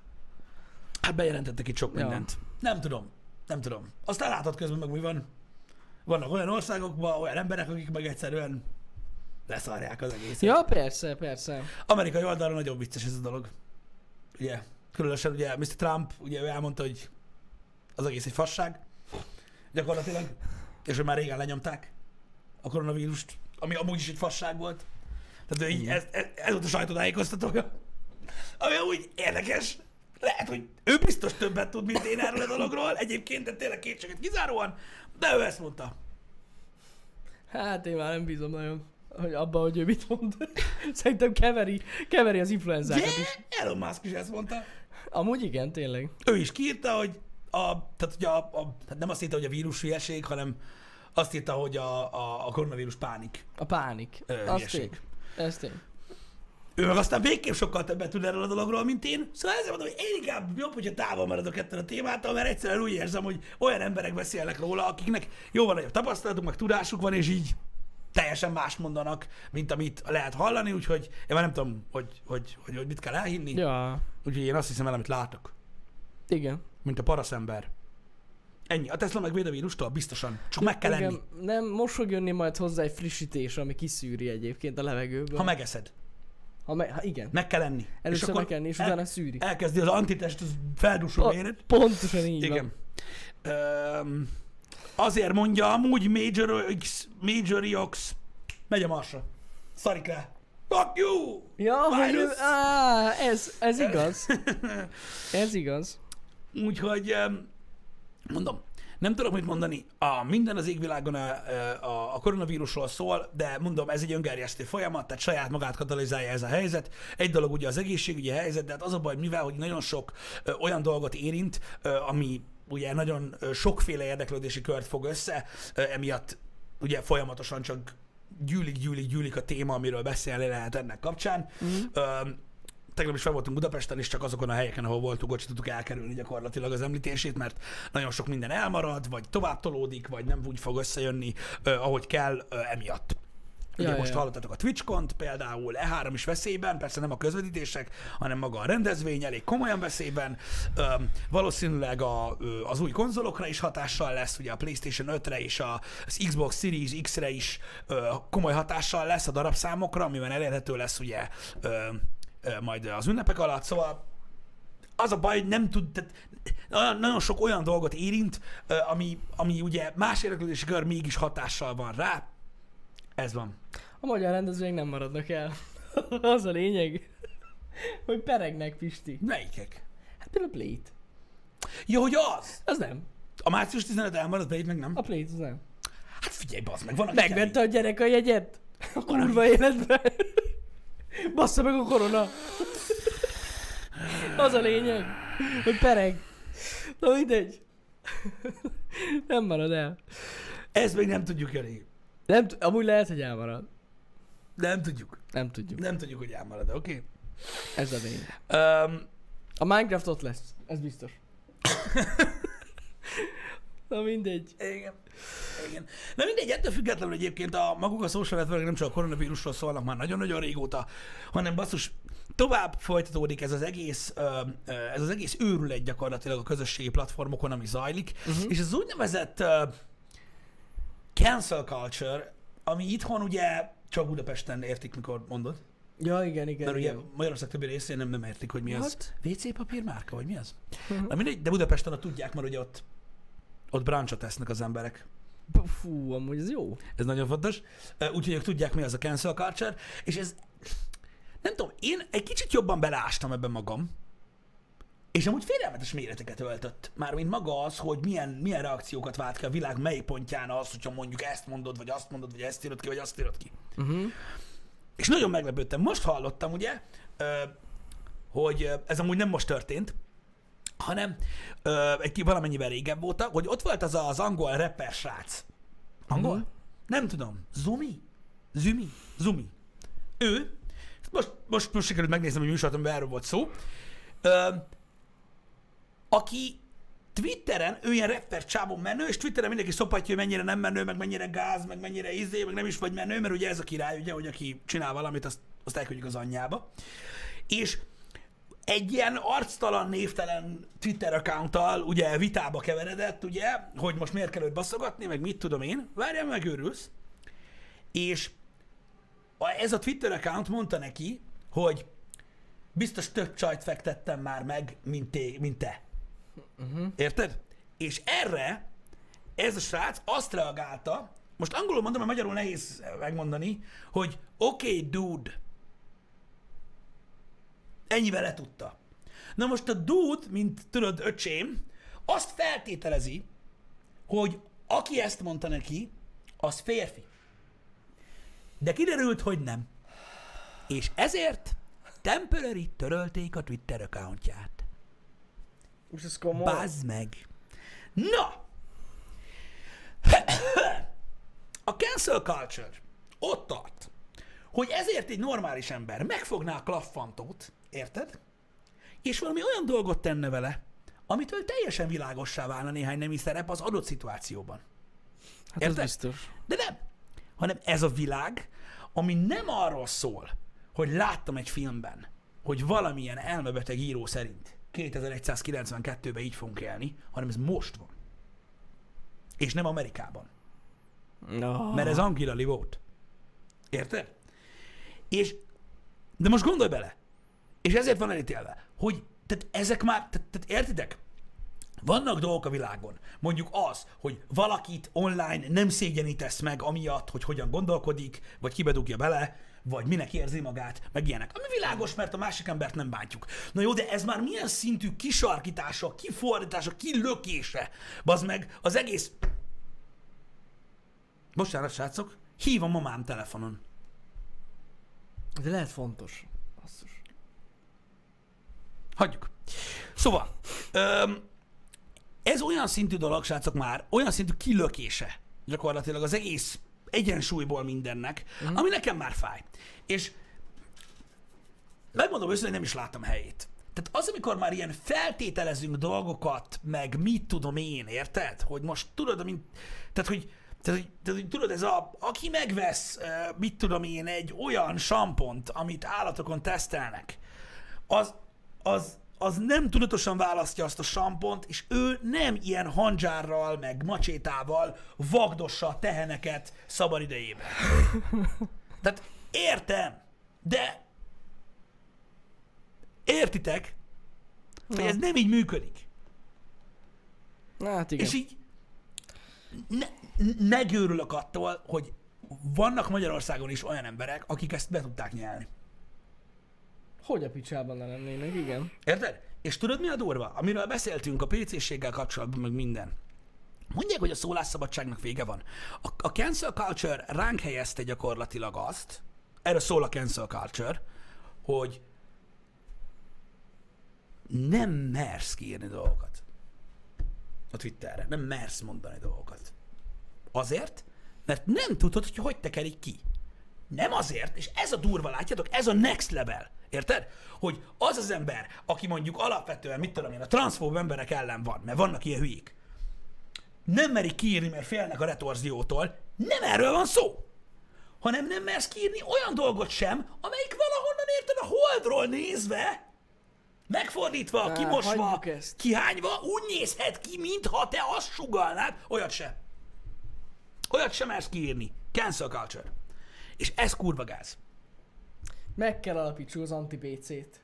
hát bejelentettek itt sok Ja. mindent. Nem tudom, nem tudom. Aztán látod közben meg mi van. Vannak olyan országokban olyan emberek, akik meg egyszerűen leszarják az egészet. Ja, persze, persze. Amerikai oldalra nagyon vicces ez a dolog. Ugye, különösen ugye Mr. Trump, ugye ő elmondta, hogy az egész egy fasság. Gyakorlatilag. És hogy már régen lenyomták a koronavírust, ami amúgy is egy fasság volt. Tehát ő így, ez, ez, ez volt a sajtótájékoztatója. Ami úgy érdekes. Lehet, hogy ő biztos többet tud, mint én erről a dologról. Egyébként, de tényleg kétséget kizáróan. De ő ezt mondta. Hát én már nem bízom nagyon hogy abban, hogy ő mit mond. [LAUGHS] Szerintem keveri, keveri az influenzákat De is. Elon Musk is ezt mondta. Amúgy igen, tényleg. ő is kiírta, hogy a, tehát ugye a, a, tehát nem azt írta, hogy a vírus hülyeség, hanem azt írta, hogy a, a, a koronavírus pánik. A pánik. Ö, Az hülyeség. tény. Ez tény. Ő meg aztán végképp sokkal többet tud erről a dologról, mint én. Szóval ezért mondom, hogy én inkább jobb, hogyha távol maradok ettől a témától, mert egyszerűen úgy érzem, hogy olyan emberek beszélnek róla, akiknek jóval nagyobb tapasztalatuk, meg tudásuk van, és így teljesen más mondanak, mint amit lehet hallani, úgyhogy én már nem tudom, hogy, hogy, hogy, hogy mit kell elhinni. Ja. Úgyhogy én azt hiszem el, amit látok. Igen. Mint a paraszember. Ennyi. A Tesla megvéd a vírustól? Biztosan. Csak meg kell Igen, enni. Nem, most fog jönni majd hozzá egy frissítés, ami kiszűri egyébként a levegőből. Ha megeszed. ha, me, ha igen. Meg kell enni. Először meg kell enni, és el- utána szűri. Elkezdi az antitest az feldúsul a. Pontosan így Igen. Öm, azért mondja amúgy Major X, Major X, megy a marsra. Szarik le. Fuck you! Ja, hogy ő, á, ez, ez [LAUGHS] igaz. Ez igaz. Úgyhogy öm, mondom, nem tudok mit mondani. A minden az égvilágon a, a, a koronavírusról szól, de mondom, ez egy öngerjesztő folyamat, tehát saját magát katalizálja ez a helyzet. Egy dolog ugye az egészségügyi helyzet, de hát az a baj, mivel hogy nagyon sok ö, olyan dolgot érint, ö, ami ugye nagyon ö, sokféle érdeklődési kört fog össze, ö, emiatt ugye folyamatosan csak gyűlik, gyűlik, gyűlik a téma, amiről beszélni lehet ennek kapcsán. Mm. Tegnap is fel voltunk Budapesten, és csak azokon a helyeken, ahol voltunk, ott tudtuk elkerülni gyakorlatilag az említését, mert nagyon sok minden elmarad, vagy tovább tolódik, vagy nem úgy fog összejönni, ahogy kell, emiatt. Ugye Ja, most ja. hallottatok a TwitchCont például, E3 is veszélyben, persze nem a közvetítések, hanem maga a rendezvény elég komolyan veszélyben. Öm, valószínűleg a, az új konzolokra is hatással lesz, ugye a PlayStation 5-re és a, az Xbox Series X-re is ö, komoly hatással lesz a darabszámokra, amiben elérhető lesz ugye ö, majd az ünnepek alatt, szóval az a baj, hogy nem tud, tehát nagyon, nagyon sok olyan dolgot érint, ami, ami ugye más érdeklődési kör mégis hatással van rá. Ez van. A magyar rendezvények nem maradnak el. [LAUGHS] az a lényeg. Hogy peregnek, Pisti. Melyikek? Hát például a Plate. Ja, hogy az! Az nem. A március 15 elmaradt, de meg nem. A Plate az nem. Hát figyelj, bazd meg, van, aki Megvette a gyerek a jegyet. A kurva életben. Bassza meg a korona. Az a lényeg, hogy pereg. Na mindegy. Nem marad el. Ezt még nem tudjuk elég. Nem, t- amúgy lehet, hogy elmarad. Nem tudjuk. Nem tudjuk. Nem tudjuk, hogy elmarad, oké? Ez a lény. Okay? Um, A Minecraft ott lesz. Ez biztos. [LAUGHS] Na mindegy. igen. Igen. Na mindegy, ettől függetlenül egyébként a maguk a social network nem csak a koronavírusról szólnak már nagyon-nagyon régóta, hanem basszus, tovább folytatódik ez az egész, ez az egész őrület gyakorlatilag a közösségi platformokon, ami zajlik, uh-huh. és ez úgynevezett cancel culture, ami itthon ugye csak Budapesten értik, mikor mondod. Ja, igen, igen. Mert ugye igen. Magyarország többi részén nem, nem értik, hogy mi az. What? WC papír márka, vagy mi az? Mhm. Na mindegy, de Budapesten ott tudják, mert ugye ott, ott brunchot esznek az emberek. Fú, amúgy ez jó. Ez nagyon fontos. Úgyhogy ők tudják, mi az a cancel culture, és ez, nem tudom, én egy kicsit jobban belástam ebben magam, és amúgy félelmetes méreteket öltött. Mármint maga az, hogy milyen, milyen reakciókat vált ki a világ mely pontján az, hogyha mondjuk ezt mondod, vagy azt mondod, vagy ezt írod ki, vagy azt írod ki. Uh-huh. És nagyon meglepődtem. Most hallottam, ugye, hogy ez amúgy nem most történt, hanem ö, egy valamennyivel régebb volt, hogy ott volt az az angol rapper srác. Angol? Mhm. Nem tudom. Zumi? Zumi? Zumi. Ő, most, most, most sikerült megnéznem a műsort, amiben erről volt szó, ö, aki Twitteren, ő ilyen rapper csávon menő, és Twitteren mindenki szopatja, hogy mennyire nem menő, meg mennyire gáz, meg mennyire izé, meg nem is vagy menő, mert ugye ez a király, ugye, hogy aki csinál valamit, azt, azt elküldjük az anyjába. És egy ilyen arctalan, névtelen Twitter accounttal ugye vitába keveredett, ugye, hogy most miért kell őt baszogatni, meg mit tudom én, várjál meg, őrülsz. És a- ez a Twitter account mondta neki, hogy biztos több csajt fektettem már meg, mint, té, mint te. Uh-huh. Érted? És erre ez a srác azt reagálta, most angolul mondom, mert magyarul nehéz megmondani, hogy oké, okay, dude. Ennyivel letudta. Na most a dude, mint tudod, öcsém, azt feltételezi, hogy aki ezt mondta neki, az férfi. De kiderült, hogy nem. És ezért temporary törölték a Twitter accountját. Most ez komoly. Bazd meg! Na! A cancel culture ott tart, hogy ezért egy normális ember megfogná a klaffantót, érted? És valami olyan dolgot tenne vele, amitől teljesen világossá válna néhány nemi szerep az adott szituációban. Hát ez Érted? biztos. De nem. Hanem ez a világ, ami nem arról szól, hogy láttam egy filmben, hogy valamilyen elmebeteg író szerint 2192-ben így fogunk élni, hanem ez most van. És nem Amerikában. No. Mert ez angilali volt. Érted? És, de most gondolj bele, és ezért van elítélve, hogy tehát ezek már, tehát, tehát értitek? Vannak dolgok a világon. Mondjuk az, hogy valakit online nem szégyenítesz meg amiatt, hogy hogyan gondolkodik, vagy kibedugja bele, vagy minek érzi magát, meg ilyenek. Ami világos, mert a másik embert nem bántjuk. Na jó, de ez már milyen szintű kisarkítása, kifordítása, kilökése, bazd meg, az egész... Bocsánat, srácok, hív a mamám telefonon. De lehet fontos. Basszus. Hagyjuk. Szóval, öm, ez olyan szintű dolog, srácok már, olyan szintű kilökése gyakorlatilag az egész egyensúlyból mindennek, mm. ami nekem már fáj. És megmondom őszintén, hogy nem is láttam helyét. Tehát az, amikor már ilyen feltételezünk dolgokat, meg mit tudom én, érted? Hogy most tudod, mint, tehát, hogy tehát, hogy, tehát, hogy tudod, ez a, aki megvesz, mit tudom én, egy olyan sampont, amit állatokon tesztelnek, az, az, az nem tudatosan választja azt a sampont, és ő nem ilyen handzsárral, meg macsétával vagdossa a teheneket szabad idejében. [LAUGHS] Tehát értem, de értitek, hogy Na. ez nem így működik. Na, hát igen. És így ne, megőrülök attól, hogy vannak Magyarországon is olyan emberek, akik ezt be tudták nyelni. Hogy a picsában ne lennének, igen. Érted? És tudod mi a durva? Amiről beszéltünk a PC-sséggel kapcsolatban, meg minden. Mondják, hogy a szólásszabadságnak vége van. A, a cancel culture ránk helyezte gyakorlatilag azt, erről szól a cancel culture, hogy nem mersz kiírni dolgokat. a Twitterre. Nem mersz mondani dolgokat. Azért, mert nem tudod, hogy hogy tekerik ki. Nem azért, és ez a durva, látjátok, ez a next level. Érted? Hogy az az ember, aki mondjuk alapvetően, mit tudom én, a transzfób emberek ellen van, mert vannak ilyen hülyék, nem merik kiírni, mert félnek a retorziótól, nem erről van szó hanem nem mersz kiírni olyan dolgot sem, amelyik valahonnan érted a holdról nézve, megfordítva, Á, kimosva, kihányva, úgy nézhet ki, mintha te azt sugalnád, olyat se. Olyat sem mersz kiírni. Cancel culture. És ez kurva gáz. Meg kell alapítsuk az anti-PC-t.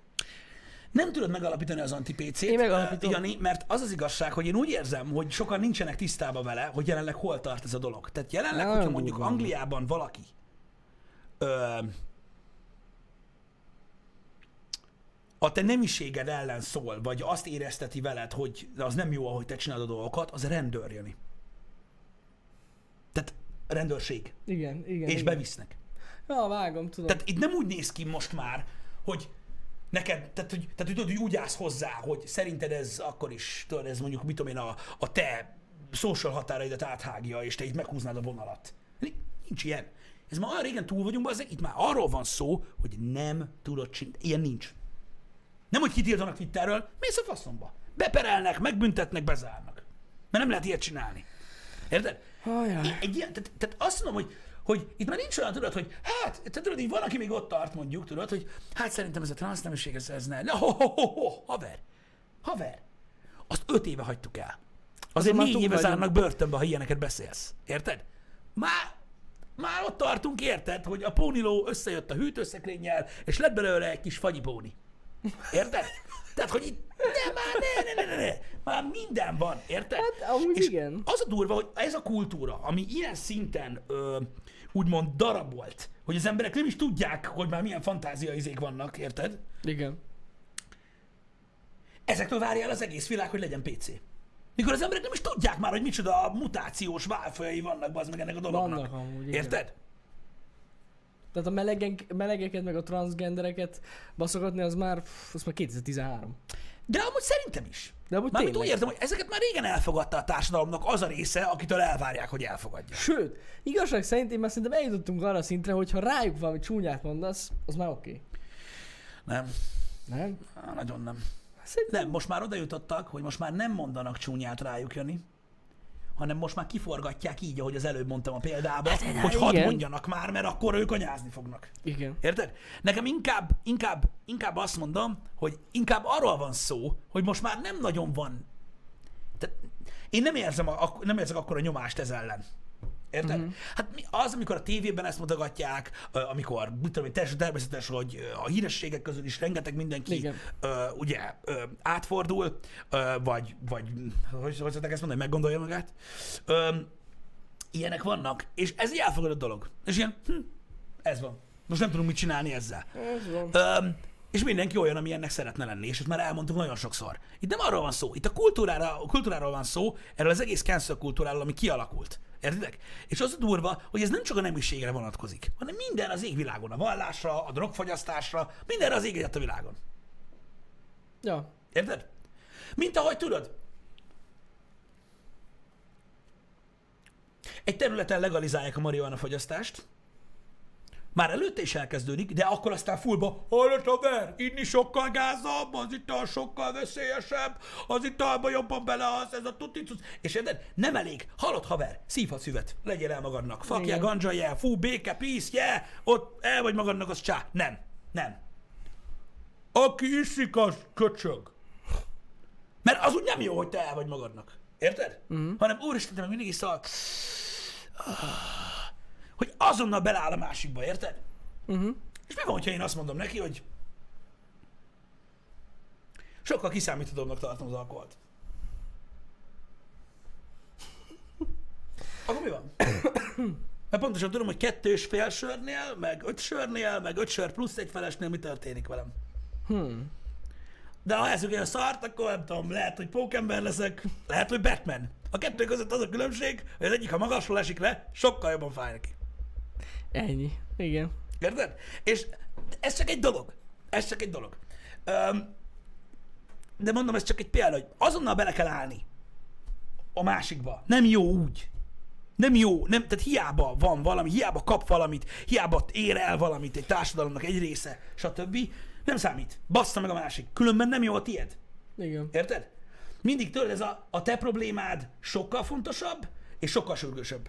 Nem tudod megalapítani az anti-PC-t, Én megalapítom. uh, Jani, mert az az igazság, hogy én úgy érzem, hogy sokan nincsenek tisztában vele, hogy jelenleg hol tart ez a dolog. Tehát jelenleg, Nagyon hogyha mondjuk durva. Angliában valaki ö, a te nemiséged ellen szól, vagy azt érezteti veled, hogy az nem jó, ahogy te csinálod a dolgokat, az rendőr, Jani. Tehát rendőrség. Igen, igen. És igen. bevisznek. Ja, vágom, tudom. Tehát itt nem úgy néz ki most már, hogy neked, tehát hogy, tehát, hogy tudod, úgy állsz hozzá, hogy szerinted ez akkor is, tudod, ez mondjuk, mit tudom én, a, a te social határaidat áthágja, és te itt meghúznád a vonalat. Nincs ilyen. Ez már olyan régen túl vagyunk, azért itt már arról van szó, hogy nem tudod csinálni. Ilyen nincs. Nem, hogy kitiltanak Twitterről, mész a faszomba. Beperelnek, megbüntetnek, bezárnak. Mert nem lehet ilyet csinálni. Érted? Ajaj. Egy ilyen, tehát, tehát azt mondom, hogy, hogy itt már nincs olyan, tudod, hogy hát, te tudod, így van, aki még ott tart, mondjuk, tudod, hogy hát szerintem ez a transzneműség, ez, ez ne. ne ho, ho, ho, ho, haver, haver. Azt öt éve hagytuk el. Azért már négy éve vagyunk. zárnak börtönbe, ha ilyeneket beszélsz. Érted? Már, már ott tartunk, érted, hogy a póniló összejött a hűtőszekrényel, és lett belőle egy kis fagyipóni. Érted? Tehát, hogy itt, ne, már ne, ne, ne, ne, ne, már minden van, érted? Hát, amúgy és igen. az a durva, hogy ez a kultúra, ami ilyen szinten ö, úgymond darabolt, hogy az emberek nem is tudják, hogy már milyen fantáziaizék vannak, érted? Igen. Ezektől várja el az egész világ, hogy legyen PC. Mikor az emberek nem is tudják már, hogy micsoda mutációs válfajai vannak, az meg ennek a dolognak. Vannak amúgy. Érted? Tehát a melegen, melegeket, meg a transgendereket baszogatni, az már, pff, az már 2013. De amúgy szerintem is. De amúgy Mármint úgy értem, hogy ezeket már régen elfogadta a társadalomnak az a része, akitől elvárják, hogy elfogadja. Sőt, igazság szerint én már szerintem eljutottunk arra szintre, hogy ha rájuk valami csúnyát mondasz, az már oké. Okay. Nem, Nem? Á, nagyon nem. Szerintem Nem, most már oda jutottak, hogy most már nem mondanak csúnyát rájuk, Jani, hanem most már kiforgatják így, ahogy az előbb mondtam a példába, hát, hogy hadd mondjanak már, mert akkor ők anyázni fognak. Igen. Érted? Nekem inkább, inkább, inkább azt mondom, hogy inkább arról van szó, hogy most már nem nagyon van. Tehát én nem érzem, a, nem érzek akkor a nyomást ez ellen. Érted? Mhm. Mm-hmm. Hát mi- az, amikor a tévében ezt mutogatják, ö, amikor, mit tudom én, teljesen természetes, hogy ö, a hírességek közül is rengeteg mindenki Igen. ö, ugye ö, átfordul, ö, vagy, vagy hogy, hogy ezt mondani, meggondolja magát. Ö, ilyenek vannak, és ez egy elfogadott dolog. És ilyen, hm, ez van. Most nem tudunk mit csinálni ezzel. Ez van. Öm, és mindenki olyan, ami ennek szeretne lenni, és ezt már elmondtuk nagyon sokszor. Itt nem arról van szó, itt a kultúrára, a kultúráról van szó, erről az egész cancel kultúráról, ami kialakult. Értitek? És az a durva, hogy ez nem csak a nemiségre vonatkozik, hanem minden az égvilágon, a vallásra, a drogfogyasztásra, mindenre az ég a világon. Ja. Érted? Mint ahogy tudod, egy területen legalizálják a marihuana fogyasztást, már előtte is elkezdődik, de akkor aztán fullba, hallott haver, inni sokkal gázabb, az ital sokkal veszélyesebb, az italba jobban bele az, ez a tuticus. És érted? Nem elég. Hallott haver, szívhatsz üvet, legyél el magadnak. Igen. ganja, yeah, fú, béke, peace, yeah, ott el vagy magadnak, az csá. Nem, nem. Aki iszik, az köcsög. Mert az úgy nem jó, hogy te el vagy magadnak. Érted? Uh-huh. Hanem úristen, mindig iszol. Hogy azonnal beleáll a másikba, érted? Uh-huh. És mi van, hogyha én azt mondom neki, hogy sokkal kiszámíthatóbbnak tartom az alkoholt. Akkor mi van? Mert pontosan tudom, hogy kettős fél sörnél, meg öt sörnél, meg öt sör plusz egy felesnél mi történik velem. Hmm. De ha eszük a szart, akkor nem tudom, lehet, hogy pókember leszek, lehet, hogy Batman. A kettő között az a különbség, hogy az egyik, ha magasról esik le, sokkal jobban fáj neki. Ennyi. Igen. Érted? És ez csak egy dolog. Ez csak egy dolog. Öm, de mondom, ez csak egy példa, hogy azonnal bele kell állni a másikba. Nem jó úgy. Nem jó, nem, tehát hiába van valami, hiába kap valamit, hiába ér el valamit egy társadalomnak egy része, stb. Nem számít. Bassza meg a másik. Különben nem jó a tied. Igen. Érted? Mindig tudod, ez a, a te problémád sokkal fontosabb, és sokkal sürgősebb.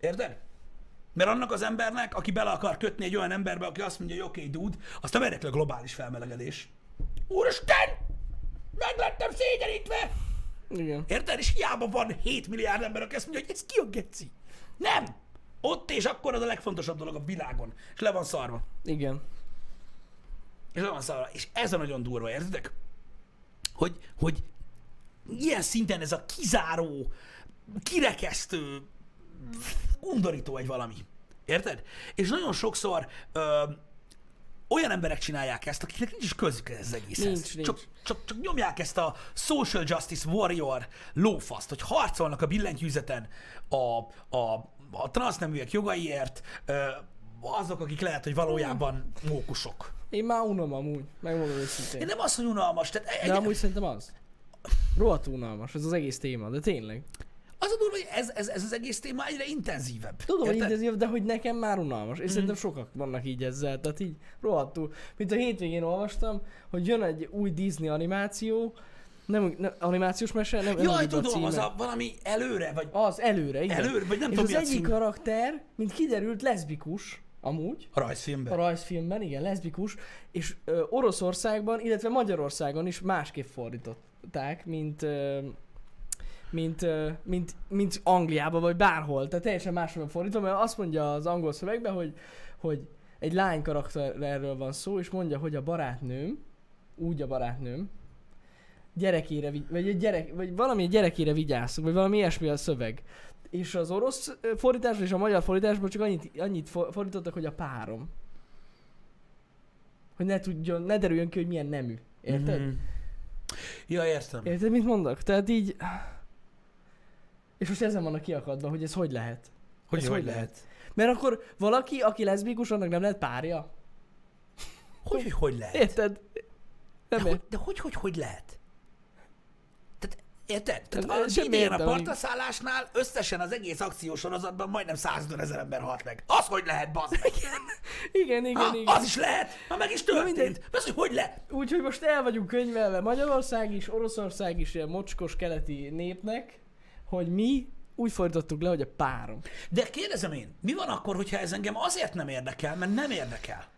Érted? Mert annak az embernek, aki bele akar kötni egy olyan emberbe, aki azt mondja, hogy oké, okay, dude, azt a globális felmelegedés. Úristen! Meg lettem szégyenítve! Igen. Érted? És hiába van 7 milliárd ember, aki azt mondja, hogy ez ki a geci. Nem! Ott és akkor az a legfontosabb dolog a világon. És le van szarva. Igen. És le van szarva. És ez a nagyon durva, értitek? Hogy, hogy ilyen szinten ez a kizáró, kirekesztő, undorító egy valami. Érted? És nagyon sokszor ö, olyan emberek csinálják ezt, akiknek nincs is közük ez az egészhez. Nincs, nincs. Csak, csak, csak nyomják ezt a social justice warrior lófaszt, hogy harcolnak a billentyűzeten a, a, a transzneműek jogaiért, ö, azok, akik lehet, hogy valójában mókusok. Én már unom amúgy, megmondom őszintén. Én nem azt, hogy unalmas, tehát egy, De amúgy szerintem az. Rohadt unalmas, ez az egész téma, de tényleg. az a durva, hogy ez, ez, ez az egész téma egyre intenzívebb. Tudom, hogy Érted? intenzív, de hogy nekem már unalmas. És szerintem sokak vannak így ezzel, tehát így rohadtul. Mint a hétvégén olvastam, hogy jön egy új Disney animáció, nem, nem animációs mese, nem, nem Jaj, a tudom, az címe. a valami előre, vagy Az előre, igen. előre, vagy nem és tudom, az a egyik karakter, mint kiderült, leszbikus, amúgy, A rajzfilmben. a rajzfilmben, igen, leszbikus, és ö, Oroszországban, illetve Magyarországon is másképp fordították, mint, ö, mint, mint, mint Angliában, vagy bárhol. Tehát teljesen máshol fordítva, mert azt mondja az angol szövegben, hogy, hogy egy lány karakterről van szó, és mondja, hogy a barátnőm, úgy a barátnőm, gyerekére, vagy, egy gyerek, vagy valami gyerekére vigyázzunk, vagy valami ilyesmi a szöveg. És az orosz fordításban és a magyar fordításban csak annyit, annyit for- fordítottak, hogy a párom. Hogy ne tudjon, ne derüljön ki, hogy milyen nemű. Érted? Mhm. Ja, értem. Érted, mit mondok? Tehát így... És most ezen vannak kiakadva, hogy ez hogy lehet. Hogy, Ez hogy hogy lehet? Mert akkor valaki, aki leszbikus, annak nem lehet párja? Hogy, hogy, hogy lehet? Érted? De Nem hogy, ért. de hogy, hogy, hogy lehet? Tehát, érted? Tehát Nem, a idén a partaszállásnál összesen az egész akciósorozatban majdnem 150 ezer ember halt meg. Az hogy lehet, bazd meg? Igen, igen, Ha, igen. az is lehet, ha meg is történt. Az, hogy hogy lehet? Úgyhogy most el vagyunk könyvelve Magyarország is, Oroszország is ilyen mocskos keleti népnek, hogy mi úgy fordítottuk le, hogy a párom. De kérdezem én, mi van akkor, hogyha ez engem azért nem érdekel, mert nem érdekel?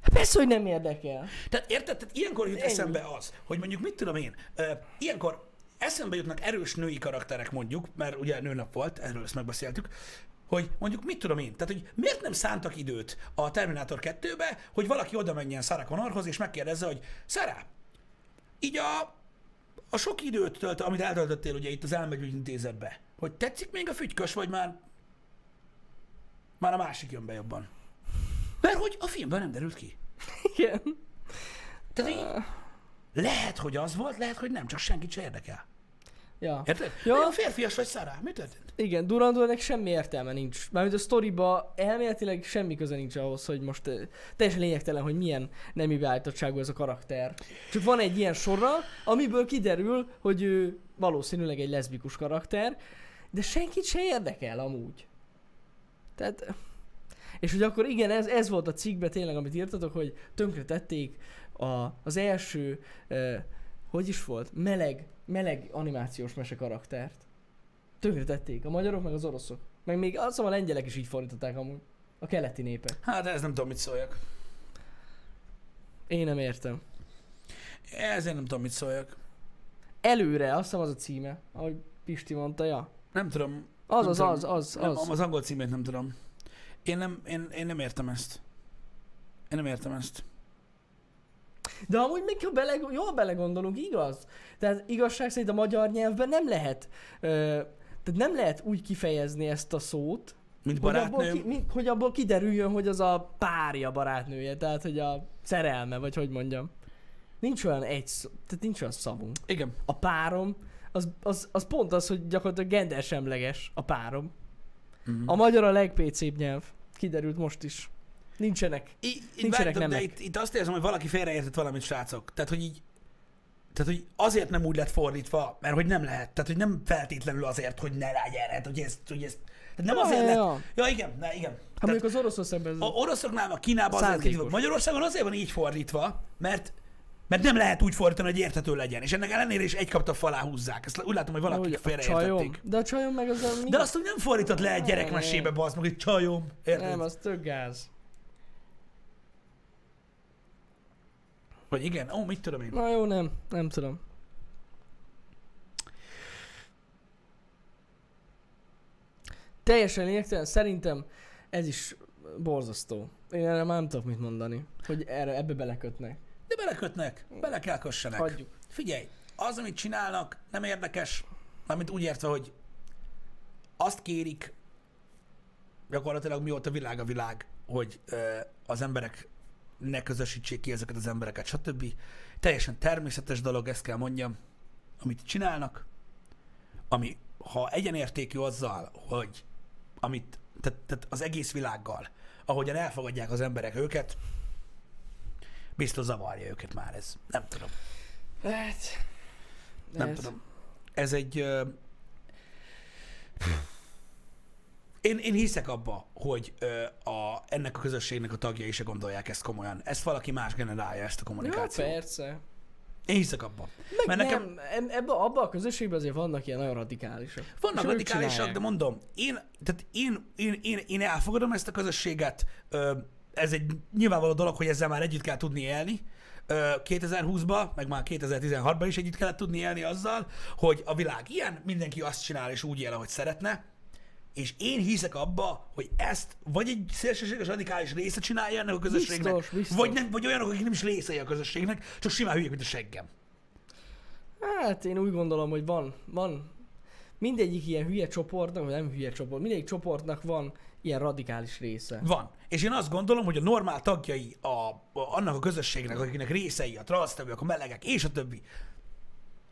Hát persze, hogy nem érdekel. Tehát érted? Tehát ilyenkor jut Ennyi. eszembe az, hogy mondjuk mit tudom én, ö, ilyenkor eszembe jutnak erős női karakterek mondjuk, mert ugye nőnap volt, erről ezt megbeszéltük, hogy mondjuk mit tudom én, tehát hogy miért nem szántak időt a Terminátor 2-be, hogy valaki oda menjen Sarah Connorhoz, és megkérdezze, hogy Sarah, így a, a sok időt tölt, amit eltöltöttél ugye itt az elmegyőgy intézetbe, hogy tetszik még a fügykös, vagy már már a másik jön be jobban. Mert hogy a filmben nem derült ki. Igen. Tehát így, lehet, hogy az volt, lehet, hogy nem, csak senkit se érdekel. Ja. Érted? Ja. Olyan férfias vagy, Szárá, mi történt? Igen, Durandónak semmi értelme nincs. Mármint a sztoriba elméletileg semmi köze nincs ahhoz, hogy most eh, teljesen lényegtelen, hogy milyen nemi beállítottságú ez a karakter. Csak van egy ilyen sorra, amiből kiderül, hogy ő valószínűleg egy leszbikus karakter, de senkit se érdekel amúgy. Tehát... És hogy akkor igen, ez, ez volt a cikkben tényleg, amit írtatok, hogy tönkre tették a, az első, eh, hogy is volt, meleg, meleg animációs mese karaktert. Tönkre tették, a magyarok meg az oroszok. Meg még azt a lengyelek is így fordították amúgy. A keleti népek. Hát ez nem tudom, mit szóljak. Én nem értem. Ezért nem tudom, mit szóljak. Előre, azt hiszem az a címe, ahogy Pisti mondta, ja. Nem tudom. Az, nem az, tudom. az, az, Nem, az. az angol címét nem tudom. Én nem, én, én nem értem ezt. Én nem értem ezt. De amúgy még ha bele, jól belegondolunk, igaz? Tehát igazság szerint a magyar nyelvben nem lehet, ö, tehát nem lehet úgy kifejezni ezt a szót, Mint hogy abból, ki, mi, hogy abból kiderüljön, hogy az a párja barátnője, tehát hogy a szerelme, vagy hogy mondjam. Nincs olyan egy szó, tehát nincs olyan szavunk. Igen. A párom, az, az, az pont az, hogy gyakorlatilag gendersemleges a párom. Mhm. A magyar a legpécébb nyelv. Kiderült most is. Nincsenek. I, Nincsenek de nemek. itt, itt azt érzem, hogy valaki félreértett valamit, srácok. Tehát, hogy így Tehát, hogy azért nem úgy lett fordítva, mert hogy nem lehet. Tehát, hogy nem feltétlenül azért, hogy ne legyen. Hát, hogy ezt, hogy ezt tehát nem Ja, azért ja, lett. ja. Ja, igen, ne, igen. Hát mondjuk az oroszországban ez... a oroszoknál, a Kínában azért kívül. Magyarországon azért van így fordítva, mert mert nem lehet úgy fordítani, hogy érthető legyen. És ennek ellenére is egy kapta falá húzzák. Ezt úgy látom, hogy hogy csajom. félreértették. De a csajom meg az a... Mi? De azt úgy nem fordított le egy gyerekmesébe, bazd meg, hogy csajom. Érted? Nem, az tök gáz. Vagy igen, ó, mit tudom én. Na jó, nem. Nem tudom. Teljesen lényegtelen, szerintem ez is borzasztó. Én erre már nem tudok mit mondani. Hogy erre, ebbe belekötnek. De belekötnek, bele kell kössenek. Hagyjuk. Figyelj, az, amit csinálnak, nem érdekes, mármint úgy értve, hogy azt kérik, gyakorlatilag mióta világ a világ, hogy ö, az emberek ne közösítsék ki ezeket az embereket, stb. Teljesen természetes dolog, ezt kell mondjam, amit csinálnak, ami, ha egyenértékű azzal, hogy amit, tehát, tehát az egész világgal, ahogyan elfogadják az emberek őket, biztos zavarja őket már ez. Nem tudom. Lehet. Nem Lehet. tudom. Ez egy... Ö... Én, én hiszek abba, hogy ö, a, ennek a közösségnek a tagjai se gondolják ezt komolyan. Ezt valaki más generálja, ezt a Ja, kommunikációt. persze. én hiszek abba. Meg Mert nekem nem, em- ebbe, abba a közösségben azért vannak ilyen nagyon radikálisak. vannak És radikálisak, de mondom, én, tehát én, én, én, én elfogadom ezt a közösséget. Ö, ez egy nyilvánvaló dolog, hogy ezzel már együtt kell tudni élni. Ö, 2020-ban, meg már 2016-ban is együtt kellett tudni élni azzal, hogy a világ ilyen, mindenki azt csinál és úgy él, ahogy szeretne. És én hiszek abba, hogy ezt vagy egy szélsőséges radikális része csinálja ennek a közösségnek, Biztos, biztos. vagy, nem, vagy olyanok, akik nem is részei a közösségnek, csak simán hülyék, mint a seggem. Hát én úgy gondolom, hogy van, van mindegyik ilyen hülye csoportnak, vagy nem hülye csoport, mindegyik csoportnak van ilyen radikális része. Van. És én azt gondolom, hogy a normál tagjai a, a, annak a közösségnek, akiknek részei, a transztevők, a melegek és a többi,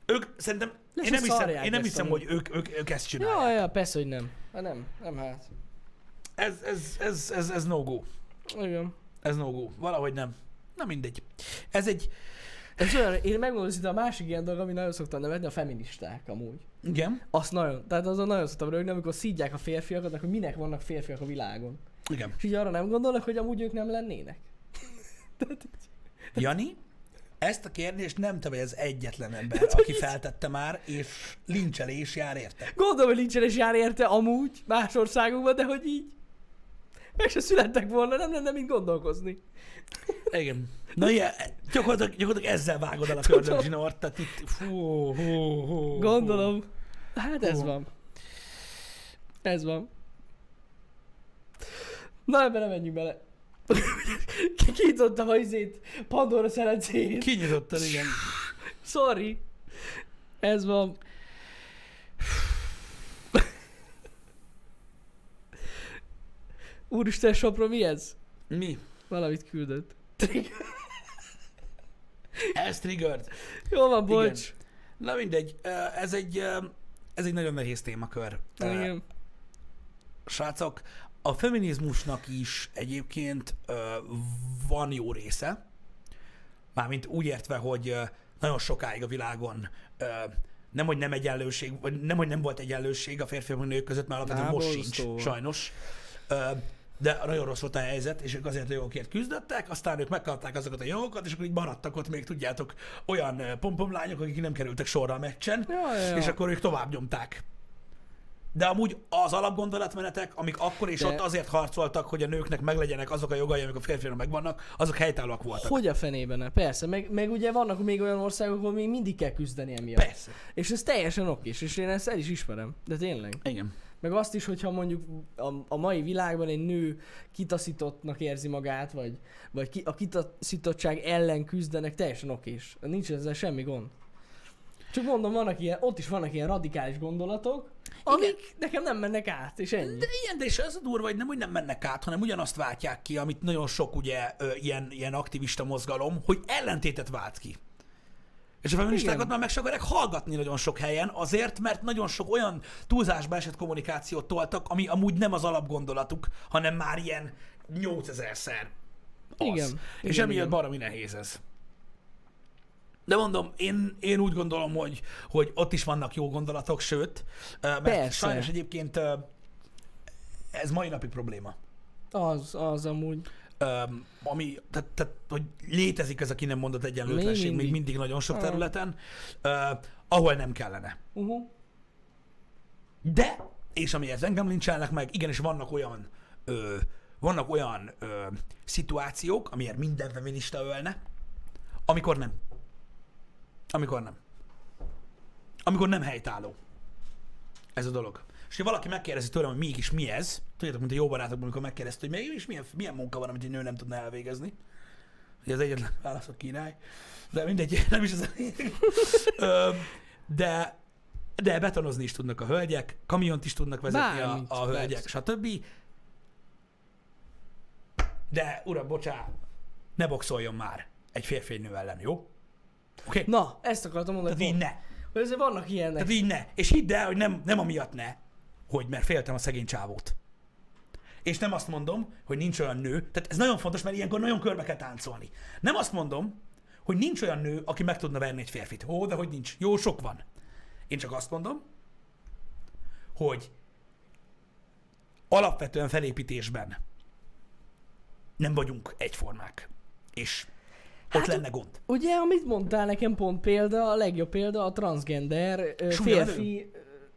ők szerintem, Le én nem hiszem, én nem hiszem hogy ők, ők, ők ezt csinálják. Ja, ja, persze, hogy nem. Hát nem, nem hát. Ez, ez, ez, ez, ez no go. Igen. Ez no go. Valahogy nem. Na mindegy. Ez egy, Ez olyan, én megmondom, hogy a másik ilyen dolog, ami nagyon szoktam nevetni, a feministák amúgy. igen, Azt nagyon, tehát azon nagyon szoktam rögni, amikor szídják a férfiakat, hogy minek vannak férfiak a világon. igen. És így arra nem gondolnak, hogy amúgy ők nem lennének. [LAUGHS] Tehát Jani, ezt a kérdést nem te vagy az egyetlen ember, aki feltette már, és lincselés jár érte. Gondolom, hogy lincsenes jár érte amúgy más országokban, de hogy így. Meg se születtek volna, nem lenne mint gondolkozni. Igen. Na ilyen, gyakorlatilag, gyakorlatilag ezzel vágod el a kördögzsinort, tehát itt, fú, hú, hú, Gondolom. Hát ez Hú. van. Ez van. Na ebbe nem menjünk bele. Ki- Kinyitottam a izét, Pandora szerencét. Kinyitottad, igen. Sorry. Ez van. Úristen, Sopra, mi ez? Mi? Valamit küldött. Ez triggered. Jó van, bocs. Na mindegy, ez egy, ez egy nagyon nehéz témakör. Igen. Srácok, a feminizmusnak is egyébként ö, van jó része. Mármint úgy értve, hogy ö, nagyon sokáig a világon ö, nem, hogy nem egyenlőség, vagy nem, hogy nem volt egyenlőség a férfiak meg nők között, mert alapvetően most sincs, sajnos. Ö, de nagyon rossz volt a helyzet, és ők azért a jogokért küzdöttek, aztán ők megkapták azokat a jogokat, és akkor így maradtak ott még, tudjátok, olyan ö, pompomlányok, akik nem kerültek sorra a meccsen, Ja, ja, ja. és akkor ők tovább nyomták. De amúgy az alapgondolatmenetek, amik akkor és De- ott azért harcoltak, hogy a nőknek meglegyenek azok a jogai, amik a férfiaknak megvannak, azok helytállóak voltak. Hogy a fenében ne? Persze, meg, meg ugye vannak még olyan országok, ahol még mindig kell küzdeni emiatt. Persze. És ez teljesen okés, és én ezt el is ismerem. De tényleg. Igen. Meg azt is, hogyha mondjuk a, a mai világban egy nő kitaszítottnak érzi magát, vagy, vagy ki, a kitaszítottság ellen küzdenek, teljesen okés. Nincs ezzel semmi gond. Csak mondom, vannak ilyen, ott is vannak ilyen radikális gondolatok, amik nekem nem mennek át, és ennyi. De ilyen, de és az a durva, hogy nem, hogy nem mennek át, hanem ugyanazt váltják ki, amit nagyon sok ugye ilyen, ilyen aktivista mozgalom, hogy ellentétet vált ki. És a feministákat Igen. már meg se akarják hallgatni nagyon sok helyen, azért, mert nagyon sok olyan túlzásba esett kommunikációt toltak, ami amúgy nem az alapgondolatuk, hanem már ilyen 8000-szer az. Igen, És igen, emiatt igen. baromi nehéz ez. De mondom, én, én úgy gondolom, hogy, hogy ott is vannak jó gondolatok, sőt, mert Persze. sajnos egyébként ez mai napig probléma. Az, az amúgy. Öm, ami, tehát, tehát, hogy létezik ez a ki nem mondott egyenlőtlenség még mindig, Még mindig. nagyon sok területen, ö, ahol nem kellene. Uh-huh. De, és amiért engem lincselnek meg, igenis vannak olyan, ö, vannak olyan ö, szituációk, amiért minden feminista ölne, amikor nem. Amikor nem. Amikor nem helytálló. Ez a dolog. És ha valaki megkérdezi tőlem, hogy mégis mi ez, tudjátok, mint a jó barátokban, amikor megkérdezte, hogy mégis milyen, milyen munka van, amit egy nő nem tudna elvégezni. Ugye az egyetlen [LAUGHS] válasz a király. De mindegy, [LAUGHS] nem is az a De, de betonozni is tudnak a hölgyek, kamiont is tudnak vezetni a, Bármit, a hölgyek, persze. stb. De, uram, bocsá, ne boxoljon már egy férfi nő ellen, jó? Oké? Okay? Na, ezt akartam mondani. Tehát így ne. Hogy azért vannak ilyenek. Tehát így ne. És hidd el, hogy nem, nem amiatt ne, hogy mert féltem a szegény csávót. És nem azt mondom, hogy nincs olyan nő, tehát ez nagyon fontos, mert ilyenkor nagyon körbe kell táncolni. Nem azt mondom, hogy nincs olyan nő, aki meg tudna verni egy férfit. Ó, de hogy nincs. Jó, sok van. Én csak azt mondom, hogy alapvetően felépítésben nem vagyunk egyformák. És ott Hát, lenne gond. Ugye, amit mondtál nekem pont példa, a legjobb példa a transgender Súlya férfi...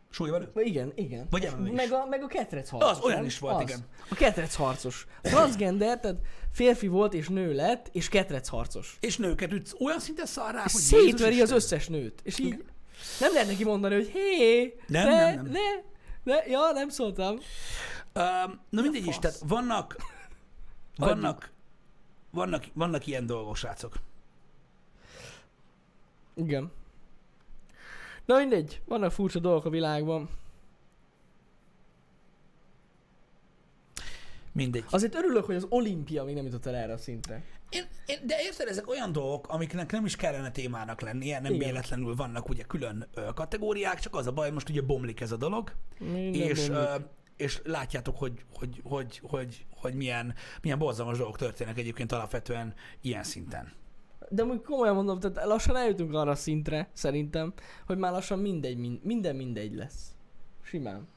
Súlyvelő? ö, Igen, igen. Vagy MMA meg a, meg a ketrec harcos. Az, olyan is volt, az. igen. A ketrec harcos. A transgender, tehát férfi volt és nő lett, és ketrec harcos. És nőket ütsz olyan szinten szarrá, hogy szétveri az összes nőt. És így nem lehet neki mondani, hogy hé, Nem, ne, nem, nem. ne, ne, ja, nem szóltam. Um, na mindegy is, tehát vannak, vannak, vannak, vannak ilyen dolgok, srácok. Igen. Na mindegy, vannak furcsa dolgok a világban. Mindegy. Azért örülök, hogy az olimpia még nem jutott el erre a szintre. Én, én, de érted, ezek olyan dolgok, amiknek nem is kellene témának lennie, nem Igen. véletlenül vannak ugye külön ö, kategóriák, csak az a baj, most ugye bomlik ez a dolog, Minden és, bomlik. ö, és látjátok, hogy, hogy, hogy, hogy, hogy milyen, milyen borzalmas dolgok történnek egyébként alapvetően ilyen szinten. De amúgy komolyan mondom, tehát lassan eljutunk arra a szintre, szerintem, hogy már lassan mindegy, min- minden mindegy lesz. Simán.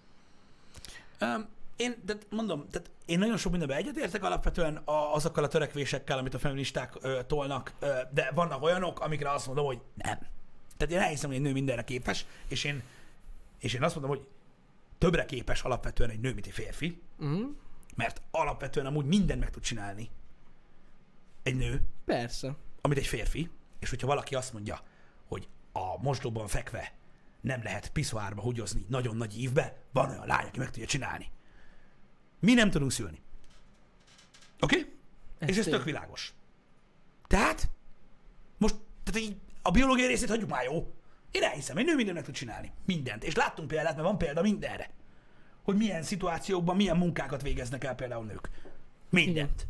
Um, én, de mondom, tehát én nagyon sok mindenben egyetértek alapvetően a, azokkal a törekvésekkel, amit a feministák ö, tolnak, ö, de vannak olyanok, amikre azt mondom, hogy nem. Tehát én elhiszem, hogy egy nő mindenre képes, és én, és én azt mondom, hogy többre képes alapvetően egy nő, mint egy férfi, Uh-huh. mert alapvetően amúgy mindent meg tud csinálni egy nő, Persze. amit egy férfi, és hogyha valaki azt mondja, hogy a mosdóban fekve nem lehet piszoárba hugyozni nagyon nagy ívbe, van olyan lány, aki meg tudja csinálni. Mi nem tudunk szülni. Oké? Okay? És ez tök világos. Tehát, most tehát így, a biológiai részét hagyjuk már jó. Én elhiszem, egy nő mindent meg tud csinálni. Mindent. És láttunk példát, mert van példa mindenre. Hogy milyen szituációkban milyen munkákat végeznek el például nők. Mindent.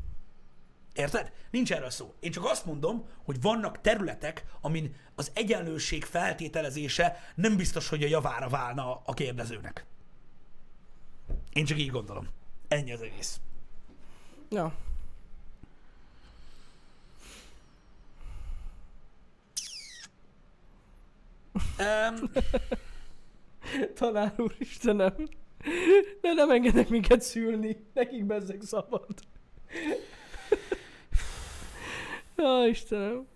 Érted? Nincs erről szó. Én csak azt mondom, hogy vannak területek, amin az egyenlőség feltételezése nem biztos, hogy a javára válna a kérdezőnek. Én csak így gondolom. Ennyi az egész. Ja. Um, Tanár úr, Istenem. De nem engednek minket szülni. Nekik bezzeg szabad. Ja, Istenem.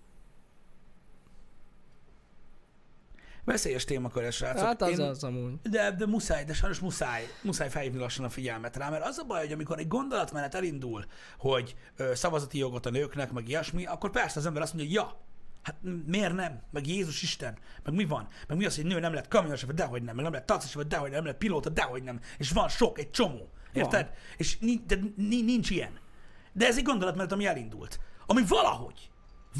veszélyes témakör ez, srácok. Hát az Én- az amúgy. De, de muszáj, de sajnos muszáj, muszáj felhívni lassan a figyelmet rá, mert az a baj, hogy amikor egy gondolatmenet elindul, hogy ö, szavazati jogot a nőknek, meg ilyesmi, akkor persze az ember azt mondja, ja, hát miért nem? Meg Jézus Isten, meg mi van? Meg mi az, hogy nő nem lett kamionosofőr, dehogy nem, meg nem lett taxisofőr, dehogy nem, nem lett pilóta, dehogy nem. És van sok, egy csomó. Érted? És nincs, de ni- nincs ilyen. De ez egy gondolatmenet, ami elindult. Ami valahogy,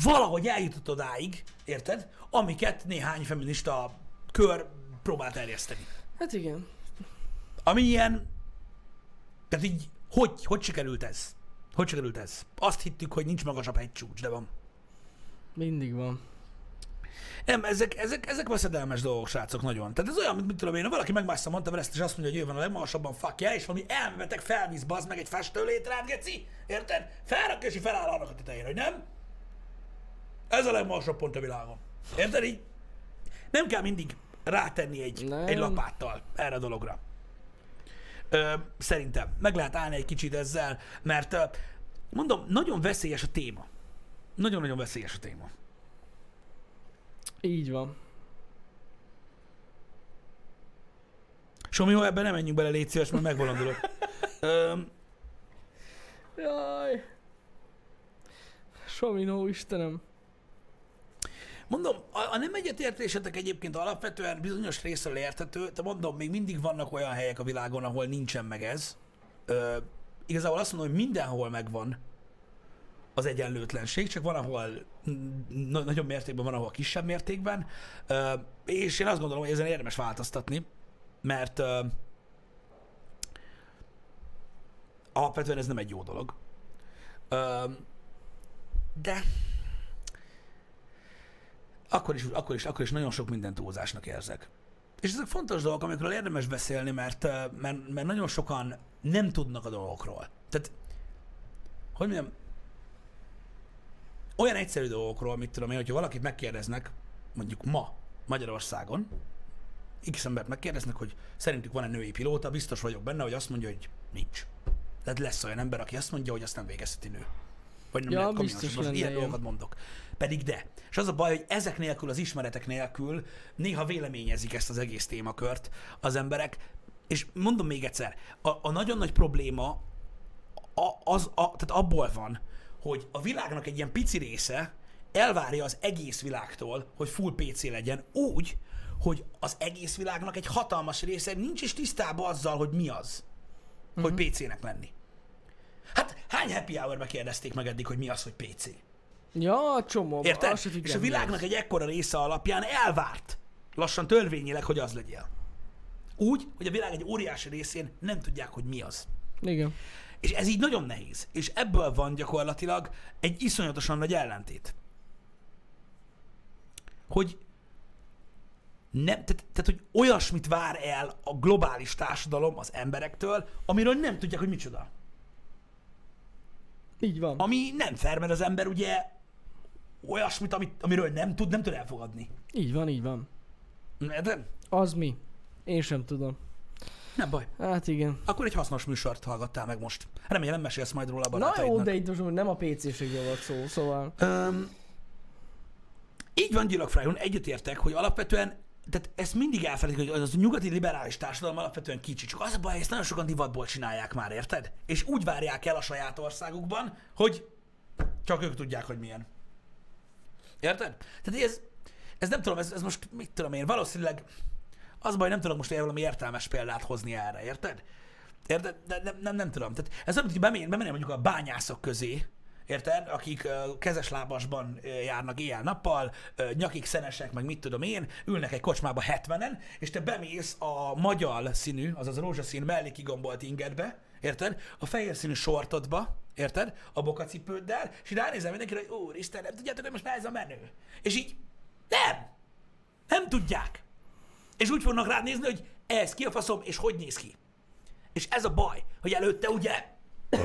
valahogy eljutott odáig, érted? Amiket néhány feminista kör próbál terjeszteni. Hát igen. Ami ilyen... Tehát így, hogy, hogy sikerült ez? Hogy sikerült ez? Azt hittük, hogy nincs magasabb egy csúcs, de van. Mindig van. Nem, ezek, ezek, ezek veszedelmes dolgok, srácok, nagyon. Tehát ez olyan, mint mit tudom én, ha valaki megmássza mondta ezt, és azt mondja, hogy ő van a legmagasabban, yeah, és valami elmebetek felvíz, bazd meg egy festőlétrát, geci, érted? Felrakja, és feláll annak a tetejére, hogy nem? Ez a legmagasabb pont a világon. Érted? Így nem kell mindig rátenni egy, Nem. egy lapáttal erre a dologra. Ö, szerintem. Meg lehet állni egy kicsit ezzel, mert mondom, nagyon veszélyes a téma. Nagyon-nagyon veszélyes a téma. Így van. Somi, ebben nem menjünk bele, légy szíves, mert megbolondulok. [LAUGHS] Ö, Jaj. Sominó, Istenem. Mondom, a, a nem egyetértésetek egyébként alapvetően bizonyos részről érthető, de mondom, még mindig vannak olyan helyek a világon, ahol nincsen meg ez. Ö, igazából azt mondom, hogy mindenhol megvan az egyenlőtlenség, csak van, ahol na- nagyobb mértékben, van, ahol kisebb mértékben. És én azt gondolom, hogy ezen érdemes változtatni, mert alapvetően ez nem egy jó dolog. De akkor is, akkor, is, akkor is nagyon sok minden túlzásnak érzek. És ezek fontos dolgok, amikről érdemes beszélni, mert, mert, mert nagyon sokan nem tudnak a dolgokról. Tehát, hogy mondjam, olyan egyszerű dolgokról, mit tudom én, hogyha valakit megkérdeznek, mondjuk ma Magyarországon, X embert megkérdeznek, hogy szerintük van-e női pilóta, biztos vagyok benne, hogy azt mondja, hogy nincs. Tehát lesz olyan ember, aki azt mondja, hogy azt nem végezheti nő. Vagy nem Ja, lehet biztos. Most ilyen. dolgokat mondok. Pedig de. És az a baj, hogy ezek nélkül, az ismeretek nélkül néha véleményezik ezt az egész témakört az emberek. És mondom még egyszer, a, a nagyon nagy probléma a, az, a, tehát abból van, hogy a világnak egy ilyen pici része elvárja az egész világtól, hogy full PC legyen, úgy, hogy az egész világnak egy hatalmas része nincs is tisztában azzal, hogy mi az, uh-huh. hogy PC-nek lenni. Hát hány happy hour kérdezték meg eddig, hogy mi az, hogy PC? Ja, csomó. Érted? És a világnak egy ekkora része alapján elvárt, lassan törvényileg, hogy az legyél. Úgy, hogy a világ egy óriási részén nem tudják, hogy mi az. Igen. És ez így nagyon nehéz. És ebből van gyakorlatilag egy iszonyatosan nagy ellentét. Hogy nem, tehát, tehát, hogy olyasmit vár el a globális társadalom az emberektől, amiről nem tudják, hogy micsoda. Így van. Ami nem fair, mert az ember ugye olyasmit, amit, amiről nem tud, nem tud elfogadni. Így van, így van. De Az mi? Én sem tudom. Nem baj. Hát igen. Akkor egy hasznos műsort hallgattál meg most. Remélem mesélsz majd róla a Na jó, de itt most nem a PC-ségről volt szó, szóval... Öm, így van, Gyilak Frájon, egyetértek, hogy alapvetően, tehát ezt mindig elfelejtik, hogy az a nyugati liberális társadalom alapvetően kicsi, csak az a baj, hogy ezt nagyon sokan divatból csinálják már, érted? És úgy várják el a saját országukban, hogy csak ők tudják, hogy milyen. Érted? Tehát ez, ez nem tudom, ez, ez most mit tudom én, valószínűleg az a baj, nem tudok most valami értelmes példát hozni erre, érted? Érted? De nem, nem, nem tudom. Tehát ez olyan, hogy bemenjen, bemenjen mondjuk a bányászok közé, érted? Akik uh, kezeslábasban uh, járnak éjjel-nappal, uh, nyakik szenesek, meg mit tudom én, ülnek egy kocsmába 70-en, és te bemész a magyar színű, azaz rózsaszín mellékigombolt ingedbe, érted? A fehér színű sortodba, érted? A bokacipőddel, és így ránézel mindenkire, hogy úristen, nem tudjátok, hogy most már ez a menő. És így, nem! Nem tudják. És úgy fognak rád nézni, hogy ez ki a faszom, és hogy néz ki. És ez a baj, hogy előtte ugye [CLEARS THROAT]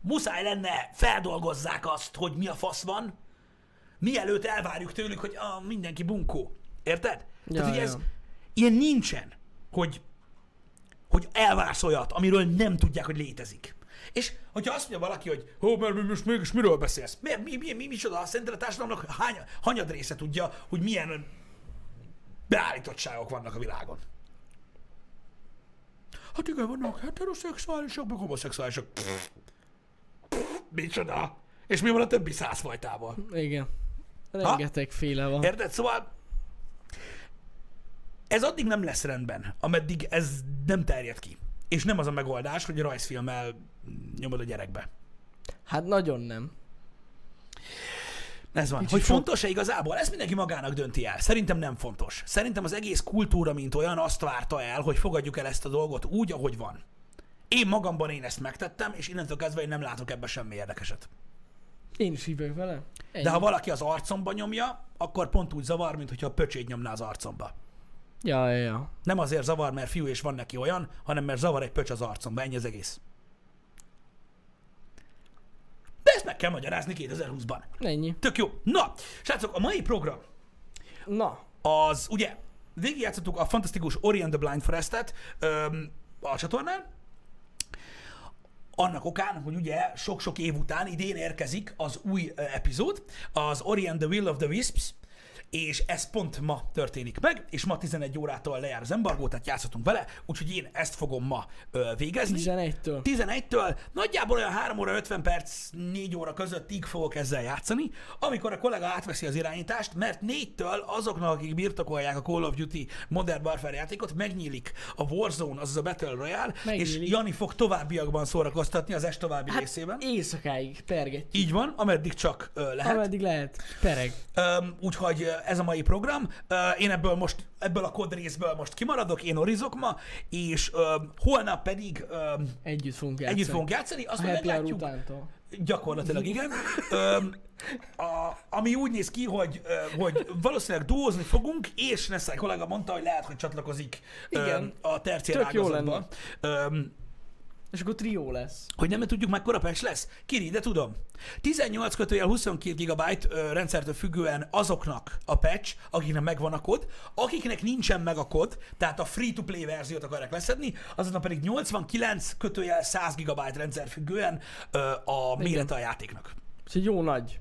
muszáj lenne feldolgozzák azt, hogy mi a fasz van, mielőtt elvárjuk tőlük, hogy ah, mindenki bunkó. Érted? Ja, Tehát, hogy ez, ja. ilyen nincsen, hogy, hogy elvársz olyat, amiről nem tudják, hogy létezik. És hogyha azt mondja valaki, hogy hó, mert most mégis miről beszélsz? Mi, mi, mi, mi micsoda? Szerinted a társadalomnak hány, hanyad része tudja, hogy milyen beállítottságok vannak a világon? Hát igen, vannak heteroszexuálisak, meg. Pff, pff, micsoda? És mi van a többi száz fajtával? Igen. Rengeteg féle van. Érted? Szóval ez addig nem lesz rendben, ameddig ez nem terjed ki. És nem az a megoldás, hogy rajzfilmmel nyomod a gyerekbe. Hát nagyon nem. Ez van. Kicsit hogy fontos-e igazából? Ezt mindenki magának dönti el. Szerintem nem fontos. Szerintem az egész kultúra, mint olyan, azt várta el, hogy fogadjuk el ezt a dolgot úgy, ahogy van. Én magamban én ezt megtettem, és innentől kezdve én nem látok ebbe semmi érdekeset. Én is hívok vele. Ennyi. De ha valaki az arcomba nyomja, akkor pont úgy zavar, mint hogyha a pöcsét nyomná az arcomba. Ja, ja, ja. Nem azért zavar, mert fiú és van neki olyan, hanem mert zavar egy pöcs az arcomba. Ennyi az egész. De ezt meg kell magyarázni 2020-ban. Ennyi. Tök jó. Na, srácok, a mai program Na, az ugye végigjátszottuk a fantasztikus Ori and the Blind Forest-et öm, a csatornán, annak okán, hogy ugye sok-sok év után idén érkezik az új epizód, az Ori and the Will of the Wisps, és ez pont ma történik meg, és ma 11 órától lejár az embargó, tehát játszhatunk vele, úgyhogy én ezt fogom ma ö, végezni. 11-től. 11-től nagyjából olyan 3 óra 50 perc, 4 óra közöttig fogok ezzel játszani, amikor a kollega átveszi az irányítást, mert 4-től azoknak, akik birtokolják a Call of Duty Modern Warfare játékot, megnyílik a Warzone, azaz a Battle Royale, és Megnyílik. Jani fog továbbiakban szórakoztatni az est további hát, részében. éjszakáig perget. Így van, ameddig csak ö, lehet. Ameddig lehet. Pereg. Öm, úgyhogy ez a mai program. Én ebből most, ebből a kod részből most kimaradok, én orizok ma, és holnap pedig Együtt fogunk játszani. együtt fogunk játszani, A azt majd happy hour meglátjuk. utántól. Gyakorlatilag igen. A, ami úgy néz ki, hogy, hogy valószínűleg duózni fogunk, és Nessai kollega mondta, hogy lehet, hogy csatlakozik Igen. a terciér Tök ágazatba. És akkor trió lesz. hogy nem tudjuk mekkora patch lesz? Kiri, de tudom. 18 kötőjel 22 GB ö, rendszertől függően azoknak a patch, akiknek megvan a kod, akiknek nincsen meg a kod, tehát a free-to-play verziót akarják leszedni, azoknak pedig 89 kötőjel 100 GB rendszer függően ö, a mérete a játéknak. Úgyhogy jó nagy.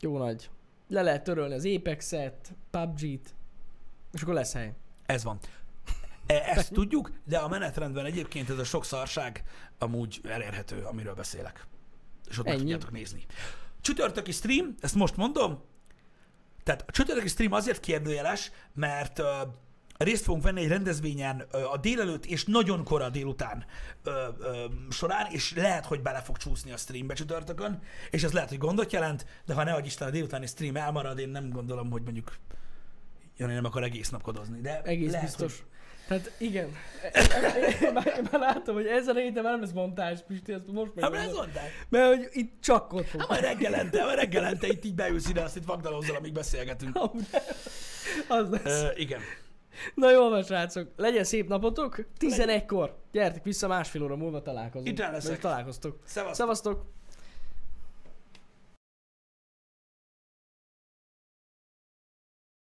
Jó nagy. Le lehet törölni az Apex-et, PUBG-t, és akkor lesz hely. Ez van. E- Ezt tudjuk, de a menetrendben egyébként ez a sok szarság amúgy elérhető, amiről beszélek. És ott meg Ennyi. tudjátok nézni. Csütörtöki stream, ezt most mondom, tehát a csütörtöki stream azért kérdőjeles, mert uh, részt fogunk venni egy rendezvényen a délelőtt és nagyon kora délután uh, uh, során, és lehet, hogy bele fog csúszni a streambe csütörtökön, és ez lehet, hogy gondot jelent, de ha ne adj Isten a délutáni stream elmarad, én nem gondolom, hogy mondjuk Jani nem akar egész nap kodozni, de Egész lehet, biztos. Hogy Tehát igen. Én már, én már látom, hogy ezen a héten már nem lesz montázs, Pisti, ezt most Hát meg. ezt mondták. Mert hogy itt csak ott fog. Hát majd reggelente, majd reggelente itt így beülsz ide, azt itt vagdalózzal, amíg beszélgetünk. Amúgy Az lesz. Ö, igen. Na jó van, srácok. Legyen szép napotok. 11-kor. Gyertek vissza, másfél óra múlva találkozunk. Itt leszek. Találkoztok. Szevasztok. Szevasztok.